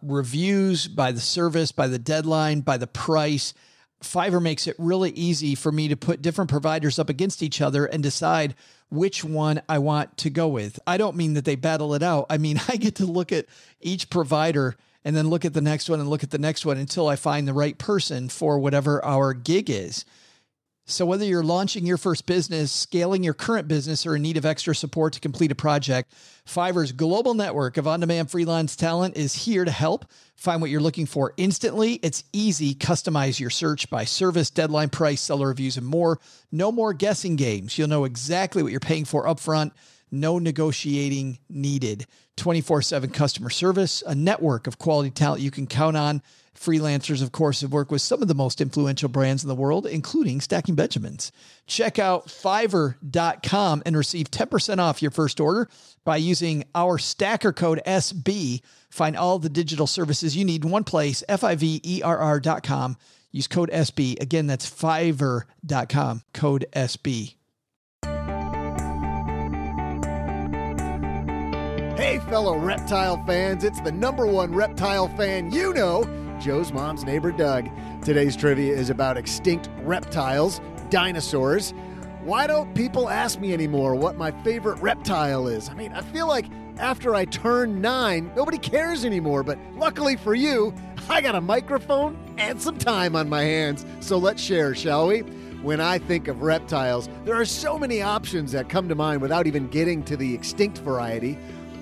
reviews, by the service, by the deadline, by the price, Fiverr makes it really easy for me to put different providers up against each other and decide which one I want to go with. I don't mean that they battle it out. I mean, I get to look at each provider and then look at the next one and look at the next one until I find the right person for whatever our gig is. So, whether you're launching your first business, scaling your current business, or in need of extra support to complete a project, Fiverr's global network of on demand freelance talent is here to help. Find what you're looking for instantly. It's easy. Customize your search by service, deadline, price, seller reviews, and more. No more guessing games. You'll know exactly what you're paying for upfront. No negotiating needed. 24 7 customer service, a network of quality talent you can count on. Freelancers, of course, have worked with some of the most influential brands in the world, including Stacking Benjamins. Check out fiverr.com and receive 10% off your first order by using our stacker code SB. Find all the digital services you need in one place, F I V E R R.com. Use code SB. Again, that's fiverr.com, code SB. Hey, fellow reptile fans, it's the number one reptile fan you know. Joe's mom's neighbor Doug. Today's trivia is about extinct reptiles, dinosaurs. Why don't people ask me anymore what my favorite reptile is? I mean, I feel like after I turn nine, nobody cares anymore, but luckily for you, I got a microphone and some time on my hands. So let's share, shall we? When I think of reptiles, there are so many options that come to mind without even getting to the extinct variety.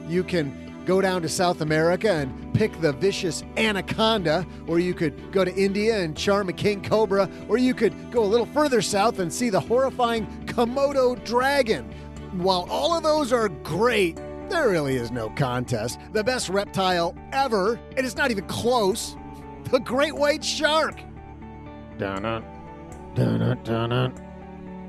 You can go down to South America and pick the vicious anaconda, or you could go to India and charm a king cobra, or you could go a little further south and see the horrifying Komodo dragon. While all of those are great, there really is no contest. The best reptile ever, and it's not even close, the great white shark. Dun it, dun it, dun it,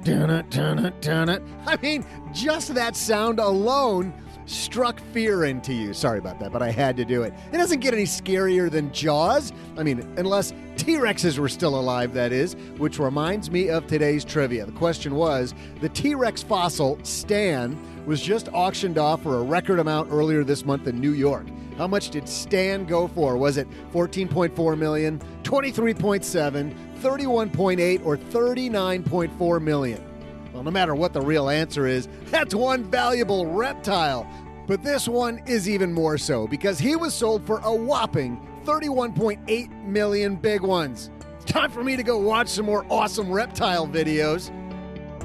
dun it, dun it, dun it. I mean, just that sound alone struck fear into you. Sorry about that, but I had to do it. It doesn't get any scarier than Jaws. I mean, unless T Rexes were still alive, that is, which reminds me of today's trivia. The question was the T Rex fossil, Stan, was just auctioned off for a record amount earlier this month in New York. How much did Stan go for? Was it 14.4 million, 23.7, 31.8, or 39.4 million? Well, no matter what the real answer is, that's one valuable reptile. But this one is even more so because he was sold for a whopping 31.8 million big ones. It's time for me to go watch some more awesome reptile videos.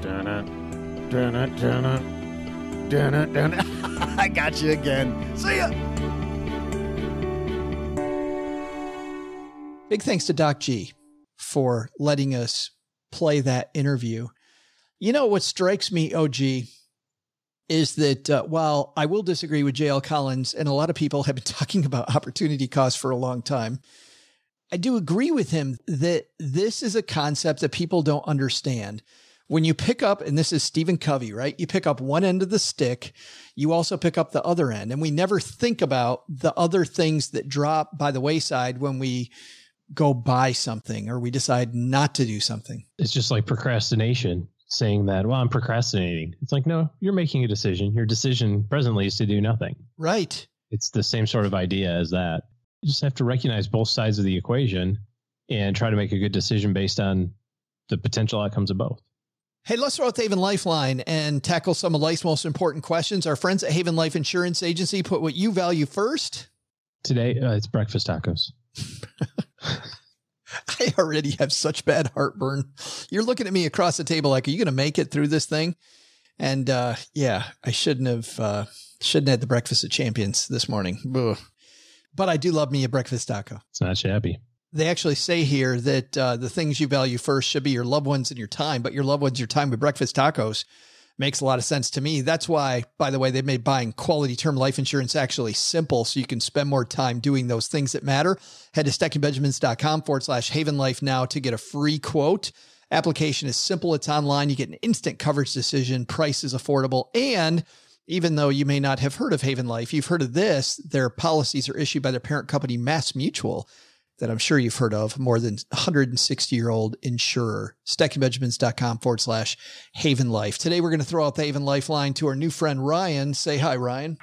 Dun it, dun it, dun it, dun it, dun it. I got you again. See ya. Big thanks to Doc G for letting us play that interview You know what strikes me, OG, is that uh, while I will disagree with JL Collins, and a lot of people have been talking about opportunity cost for a long time, I do agree with him that this is a concept that people don't understand. When you pick up, and this is Stephen Covey, right? You pick up one end of the stick, you also pick up the other end. And we never think about the other things that drop by the wayside when we go buy something or we decide not to do something. It's just like procrastination saying that, well, I'm procrastinating. It's like, no, you're making a decision. Your decision presently is to do nothing. Right. It's the same sort of idea as that. You just have to recognize both sides of the equation and try to make a good decision based on the potential outcomes of both. Hey, let's throw out the Haven Lifeline and tackle some of life's most important questions. Our friends at Haven Life Insurance Agency put what you value first. Today, uh, it's breakfast tacos. I already have such bad heartburn. You're looking at me across the table like, are you going to make it through this thing? And uh, yeah, I shouldn't have uh, shouldn't have had the breakfast of champions this morning. Ugh. But I do love me a breakfast taco. It's not shabby. They actually say here that uh, the things you value first should be your loved ones and your time, but your loved ones, your time with breakfast tacos makes a lot of sense to me. That's why, by the way, they made buying quality term life insurance actually simple so you can spend more time doing those things that matter. Head to stackingbenjamins.com forward slash haven life now to get a free quote. Application is simple. It's online. You get an instant coverage decision. Price is affordable. And even though you may not have heard of Haven Life, you've heard of this. Their policies are issued by their parent company, Mass Mutual that I'm sure you've heard of, more than 160 year old insurer. StackingBenjamins.com forward slash Haven Life. Today we're going to throw out the Haven Lifeline to our new friend Ryan. Say hi, Ryan.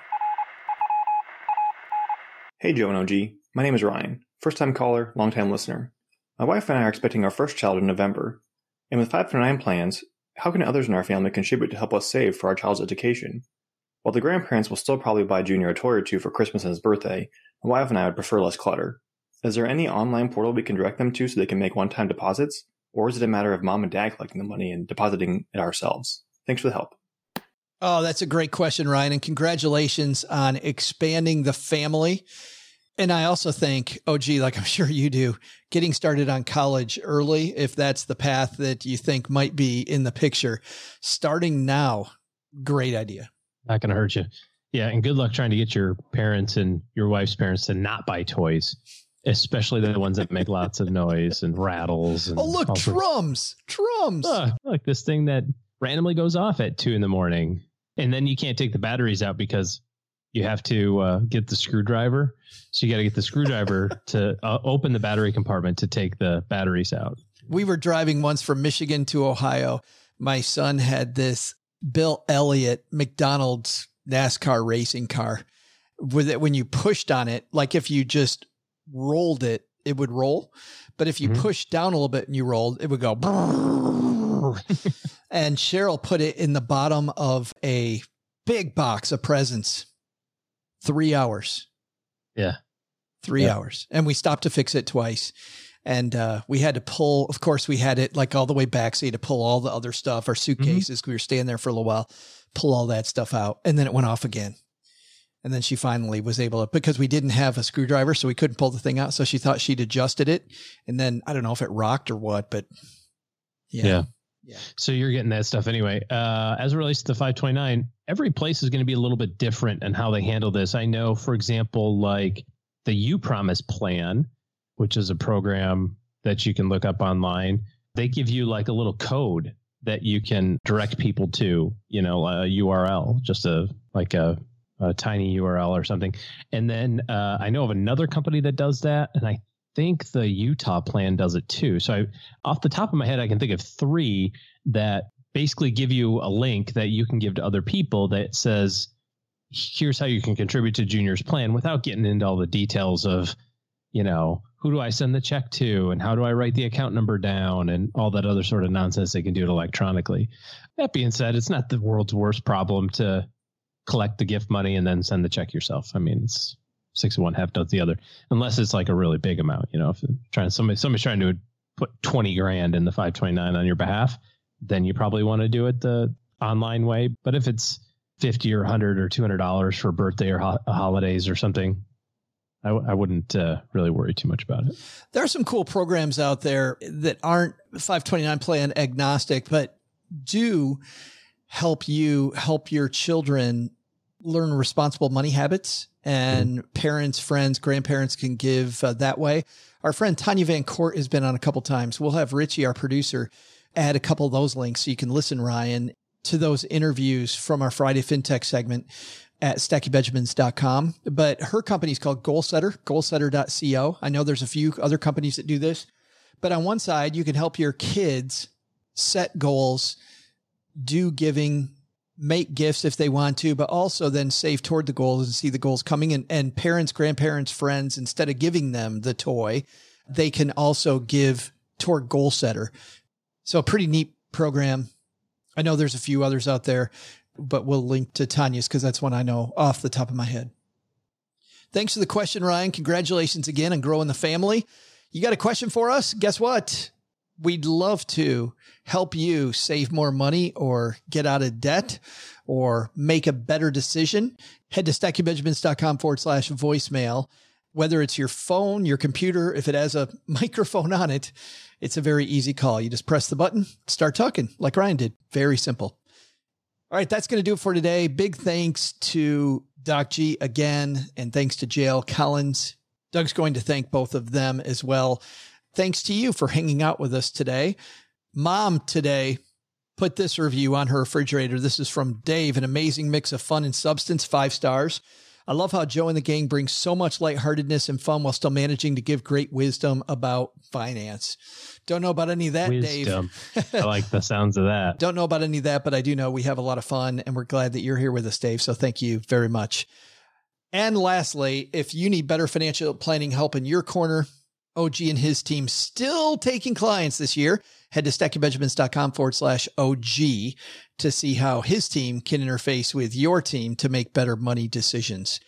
Hey, Joe and OG. My name is Ryan. First time caller, long time listener. My wife and I are expecting our first child in November. And with 529 plans, how can others in our family contribute to help us save for our child's education? While the grandparents will still probably buy Junior a toy or two for Christmas and his birthday, my wife and I would prefer less clutter. Is there any online portal we can direct them to so they can make one time deposits? Or is it a matter of mom and dad collecting the money and depositing it ourselves? Thanks for the help. Oh, that's a great question, Ryan. And congratulations on expanding the family. And I also think, oh, gee, like I'm sure you do, getting started on college early, if that's the path that you think might be in the picture, starting now, great idea. Not going to hurt you. Yeah. And good luck trying to get your parents and your wife's parents to not buy toys especially the ones that make lots of noise and rattles. And oh, look, drums, drums. Uh, like this thing that randomly goes off at two in the morning. And then you can't take the batteries out because you have to uh, get the screwdriver. So you got to get the screwdriver to uh, open the battery compartment to take the batteries out. We were driving once from Michigan to Ohio. My son had this Bill Elliott McDonald's NASCAR racing car with it when you pushed on it, like if you just rolled it, it would roll. But if you mm-hmm. pushed down a little bit and you rolled, it would go. and Cheryl put it in the bottom of a big box of presents. Three hours. Yeah. Three yeah. hours. And we stopped to fix it twice. And uh, we had to pull, of course, we had it like all the way back. So you had to pull all the other stuff, our suitcases. Mm-hmm. We were staying there for a little while, pull all that stuff out. And then it went off again. And then she finally was able to, because we didn't have a screwdriver, so we couldn't pull the thing out. So she thought she'd adjusted it. And then I don't know if it rocked or what, but yeah. Yeah. yeah. So you're getting that stuff anyway. Uh, as it relates to the 529, every place is going to be a little bit different in how they handle this. I know, for example, like the Upromise plan, which is a program that you can look up online, they give you like a little code that you can direct people to, you know, a URL, just a like a a tiny URL or something. And then uh, I know of another company that does that, and I think the Utah plan does it too. So I, off the top of my head, I can think of three that basically give you a link that you can give to other people that says, "Here's how you can contribute to Junior's plan," without getting into all the details of, you know, who do I send the check to and how do I write the account number down and all that other sort of nonsense they can do it electronically. That being said, it's not the world's worst problem to collect the gift money and then send the check yourself. I mean, it's six of one, half does the other, unless it's like a really big amount. You know, if trying somebody somebody's trying to put twenty grand in the five twenty nine on your behalf, then you probably want to do it the online way. But if it's fifty or hundred or two hundred dollars for birthday or ho- holidays or something, I w- I wouldn't uh, really worry too much about it. There are some cool programs out there that aren't 529 plan agnostic, but do help you help your children learn responsible money habits and parents, friends, grandparents can give uh, that way. Our friend Tanya Van Court has been on a couple times. We'll have Richie, our producer, add a couple of those links so you can listen, Ryan, to those interviews from our Friday FinTech segment at stackingbenjamins.com. But her company is called Goalsetter, goalsetter.co. I know there's a few other companies that do this, but on one side, you can help your kids set goals, do giving, make gifts if they want to, but also then save toward the goals and see the goals coming and, and parents, grandparents, friends, instead of giving them the toy, they can also give toward Goalsetter. So a pretty neat program. I know there's a few others out there, but we'll link to Tanya's because that's one I know off the top of my head. Thanks for the question, Ryan. Congratulations again on growing the family. You got a question for us? Guess what? We'd love to help you save more money or get out of debt or make a better decision. Head to stackingbenjamins.com forward slash voicemail. Whether it's your phone, your computer, if it has a microphone on it, it's a very easy call. You just press the button, start talking like Ryan did. Very simple. All right, that's going to do it for today. Big thanks to Doc G again, and thanks to JL Collins. Doug's going to thank both of them as well. Thanks to you for hanging out with us today. Mom today put this review on her refrigerator. This is from Dave, an amazing mix of fun and substance, five stars. I love how Joe and the gang bring so much lightheartedness and fun while still managing to give great wisdom about finance. Don't know about any of that, Wisdom. Dave. I like the sounds of that. Don't know about any of that, but I do know we have a lot of fun and we're glad that you're here with us, Dave. So thank you very much. And lastly, if you need better financial planning help in your corner, OG and his team still taking clients this year. Head to stackingbenjamins.com forward slash OG to see how his team can interface with your team to make better money decisions.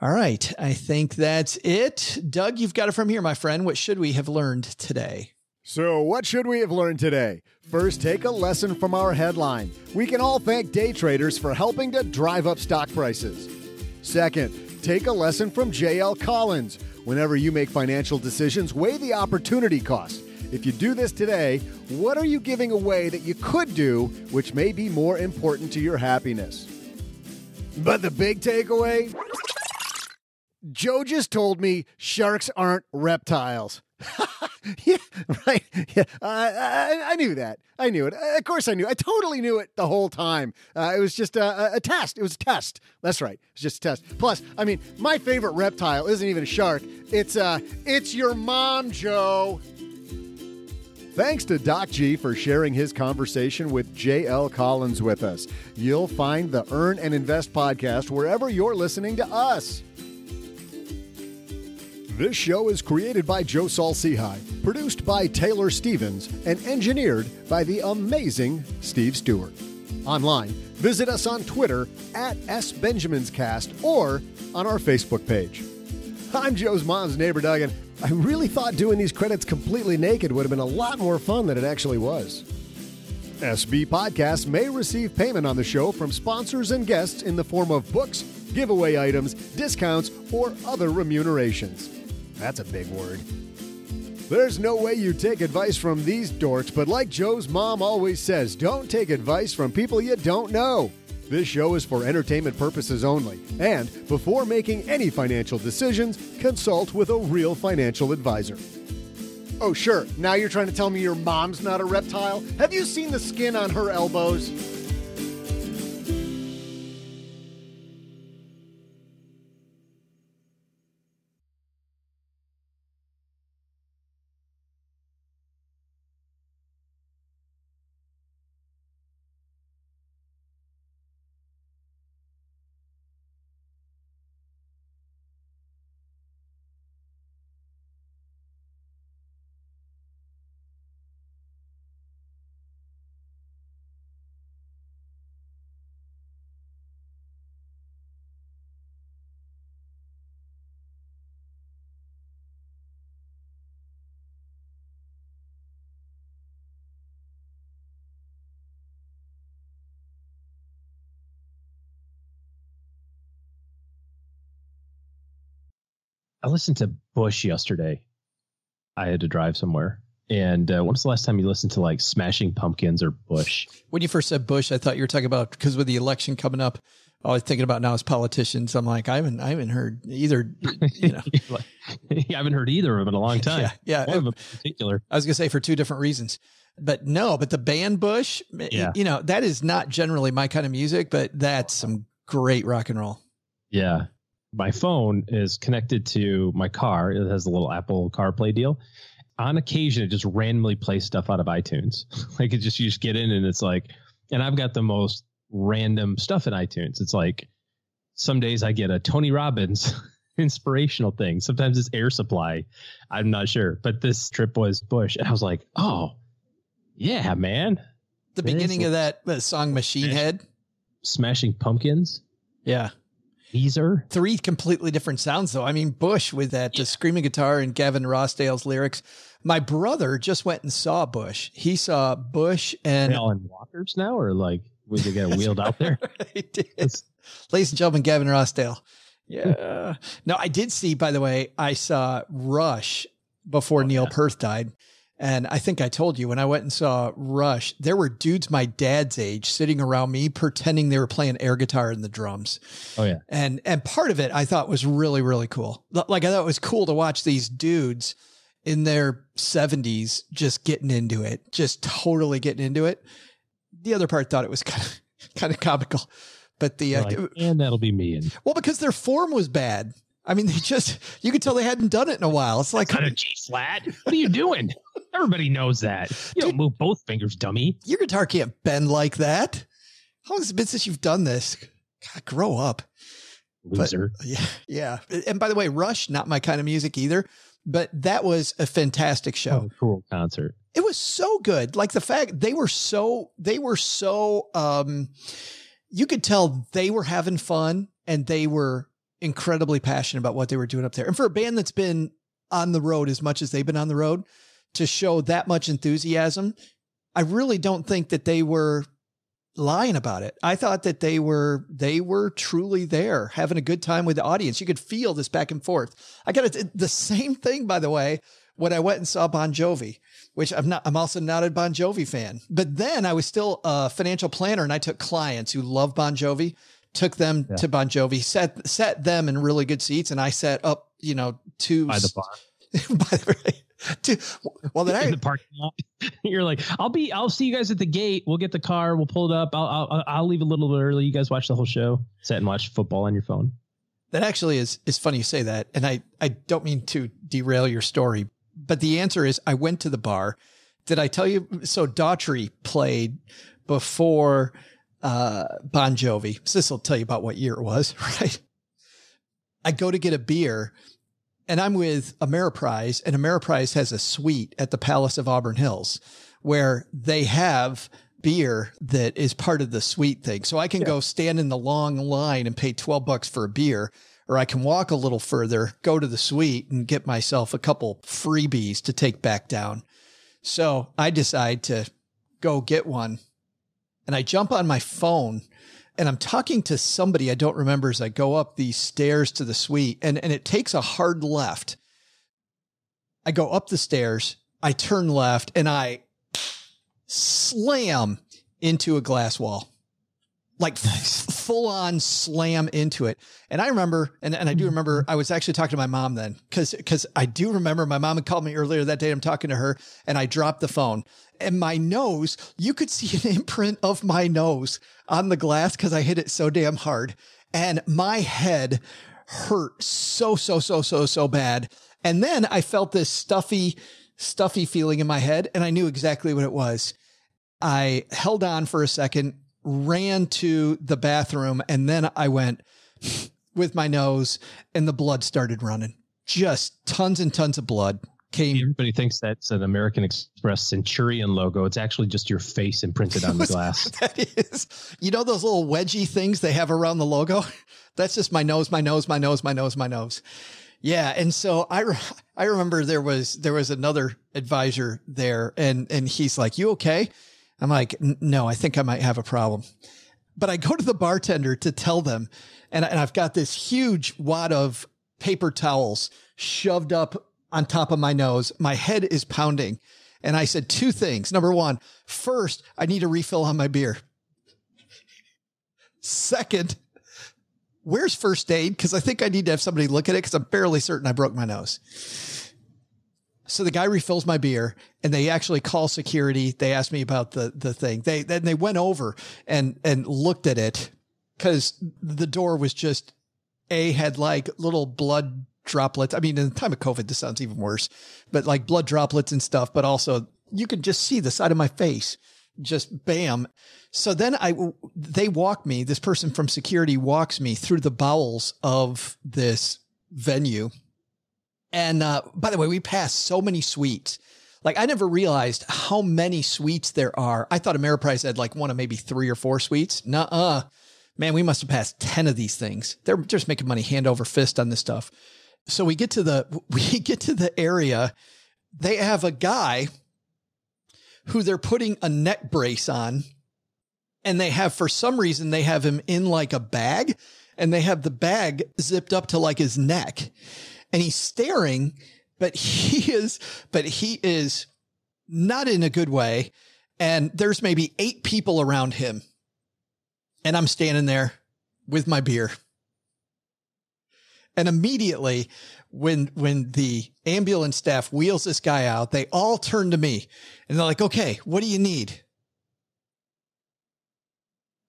All right. I think that's it. Doug, you've got it from here, my friend. What should we have learned today? So, what should we have learned today? First, take a lesson from our headline. We can all thank day traders for helping to drive up stock prices. Second, take a lesson from JL Collins. Whenever you make financial decisions, weigh the opportunity cost. If you do this today, what are you giving away that you could do, which may be more important to your happiness? But the big takeaway Joe just told me sharks aren't reptiles. yeah, right. Yeah, uh, I, I knew that. I knew it. Of course, I knew. I totally knew it the whole time. Uh, it was just a, a, test. It was a test. That's right. It's just a test. Plus, I mean, my favorite reptile isn't even a shark. It's uh, it's your mom, Joe. Thanks to Doc G for sharing his conversation with J.L. Collins with us. You'll find the Earn and Invest podcast wherever you're listening to us. This show is created by Joe Saul-Sehy, produced by Taylor Stevens, and engineered by the amazing Steve Stewart. Online, visit us on Twitter at SBenjaminsCast or on our Facebook page. I'm Joe's mom's neighbor, Doug, and I really thought doing these credits completely naked would have been a lot more fun than it actually was. SB Podcasts may receive payment on the show from sponsors and guests in the form of books, giveaway items, discounts, or other remunerations. That's a big word. There's no way you take advice from these dorks, but like Joe's mom always says, don't take advice from people you don't know. This show is for entertainment purposes only, and before making any financial decisions, consult with a real financial advisor. Oh, sure, now you're trying to tell me your mom's not a reptile? Have you seen the skin on her elbows? I listened to Bush yesterday. I had to drive somewhere And uh, when was the last time you listened to like Smashing Pumpkins or Bush? When you first said Bush, I thought you were talking about because with the election coming up, all I was thinking about now as politicians. I'm like, I haven't, I haven't heard either. You know, I haven't heard either of them in a long time. Yeah, yeah. One of them in particular. I was gonna say for two different reasons, but no, but the band Bush, Yeah. you know, that is not generally my kind of music, but that's some great rock and roll. Yeah. My phone is connected to my car. It has a little Apple CarPlay deal. On occasion, it just randomly plays stuff out of iTunes. like it just you just get in and it's like, and I've got the most random stuff in iTunes. It's like some days I get a Tony Robbins inspirational thing. Sometimes it's Air Supply. I'm not sure, but this trip was Bush, and I was like, oh, yeah, man. The beginning of that uh, song Machine Head. Smashing Pumpkins. Yeah. Weezer. Three completely different sounds though. I mean, Bush with that the screaming guitar and Gavin Rossdale's lyrics. My brother just went and saw Bush. He saw Bush and Are they all in walkers now, or like would they get wheeled out there? he did. Ladies and gentlemen, Gavin Rossdale. Yeah. no, I did see, by the way, I saw Rush before oh, Neil Peart died. And I think I told you when I went and saw Rush, there were dudes my dad's age sitting around me pretending they were playing air guitar and the drums. Oh yeah. And and part of it I thought was really really cool. Like I thought it was cool to watch these dudes in their 70s just getting into it, just totally getting into it. The other part thought it was kind of kind of comical. But the uh, Like, and that'll be me. And well because their form was bad. I mean, they just you could tell they hadn't done it in a while. It's like not a G flat. What are you doing? Everybody knows that. You don't move both fingers, dummy. your guitar can't bend like that. How long has it been since you've done this? God, grow up. But- Loser. yeah, yeah. And by the way, Rush, not my kind of music either, but that was a fantastic show. Oh, cool concert. It was so good. Like the fact they were so they were so um you could tell they were having fun and they were incredibly passionate about what they were doing up there. And for a band that's been on the road as much as they've been on the road to show that much enthusiasm, I really don't think that they were lying about it. I thought that they were they were truly there having a good time with the audience. You could feel this back and forth. I got it the same thing by the way when I went and saw Bon Jovi, which I'm not I'm also not a Bon Jovi fan. But then I was still a financial planner and I took clients who love Bon Jovi, took them Yeah. to Bon Jovi, set set them in really good seats and I set up, you know, two By the bar. by the well then I in the parking lot. You're like, I'll be, I'll see you guys at the gate. We'll get the car. We'll pull it up. I'll, I'll, I'll leave a little bit early. You guys watch the whole show. Sit and watch football on your phone. That actually is is funny you say that, and I I don't mean to derail your story, but the answer is I went to the bar. Did I tell you? So Daughtry played before uh, Bon Jovi. So this will tell you about what year it was, right? I go to get a beer, and I'm with Ameriprise, and Ameriprise has a suite at the Palace of Auburn Hills where they have beer that is part of the suite thing. So I can go stand in the long line and pay 12 bucks for a beer, or I can walk a little further, go to the suite and get myself a couple freebies to take back down. So I decide to go get one and I jump on my phone and I'm talking to somebody I don't remember as I go up these stairs to the suite and, and it takes a hard left. I go up the stairs, I turn left and I slam into a glass wall. Like full on slam into it. And I remember, and, and I do remember, mm-hmm. I was actually talking to my mom then because, because I do remember my mom had called me earlier that day. I'm talking to her and I dropped the phone and my nose, you could see an imprint of my nose on the glass because I hit it so damn hard. And my head hurt so, so, so, so, so bad. And then I felt this stuffy, stuffy feeling in my head and I knew exactly what it was. I held on for a second, ran to the bathroom, and then I went with my nose and the blood started running. Just tons and tons of blood came. Everybody thinks that's an American Express Centurion logo. It's actually just your face imprinted on the glass. That is, you know, those little wedgie things they have around the logo? That's just my nose, my nose, my nose, my nose, my nose. Yeah. And so I, re- I remember there was, there was another advisor there and, and he's like, you okay? I'm like, no, I think I might have a problem. But I go to the bartender to tell them, and, and I've got this huge wad of paper towels shoved up on top of my nose. My head is pounding. And I said two things. Number one, first, I need a refill on my beer. Second, where's first aid? Because I think I need to have somebody look at it because I'm fairly certain I broke my nose. So the guy refills my beer and they actually call security. They asked me about the, the thing. They, then they went over and, and looked at it because the door was just a had like little blood droplets. I mean, in the time of COVID, this sounds even worse, but like blood droplets and stuff, but also you could just see the side of my face, just bam. So then I, they walk me, this person from security walks me through the bowels of this venue. And, uh, by the way, we passed so many suites. Like I never realized how many suites there are. I thought Ameriprise had like one of maybe three or four suites. Nuh-uh. Man, we must have passed 10 of these things. They're just making money hand over fist on this stuff. So we get to the we get to the area. They have a guy who they're putting a neck brace on. And they have, for some reason, they have him in like a bag and they have the bag zipped up to like his neck and he's staring, but he is, but he is not in a good way. And there's maybe eight people around him. And I'm standing there with my beer. And immediately when, when the ambulance staff wheels this guy out, they all turn to me and they're like, okay, what do you need?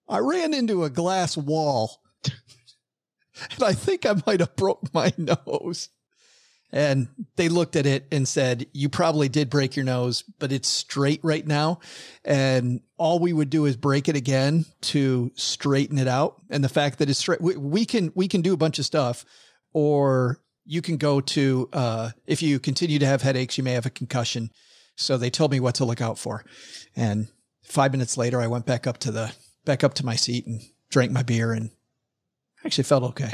I ran into a glass wall and I think I might have broke my nose. And they looked at it and said, you probably did break your nose, but it's straight right now. And all we would do is break it again to straighten it out. And the fact that it's straight, we, we can, we can do a bunch of stuff or you can go to, uh, if you continue to have headaches, you may have a concussion. So they told me what to look out for. And five minutes later, I went back up to the, back up to my seat and drank my beer and actually felt okay.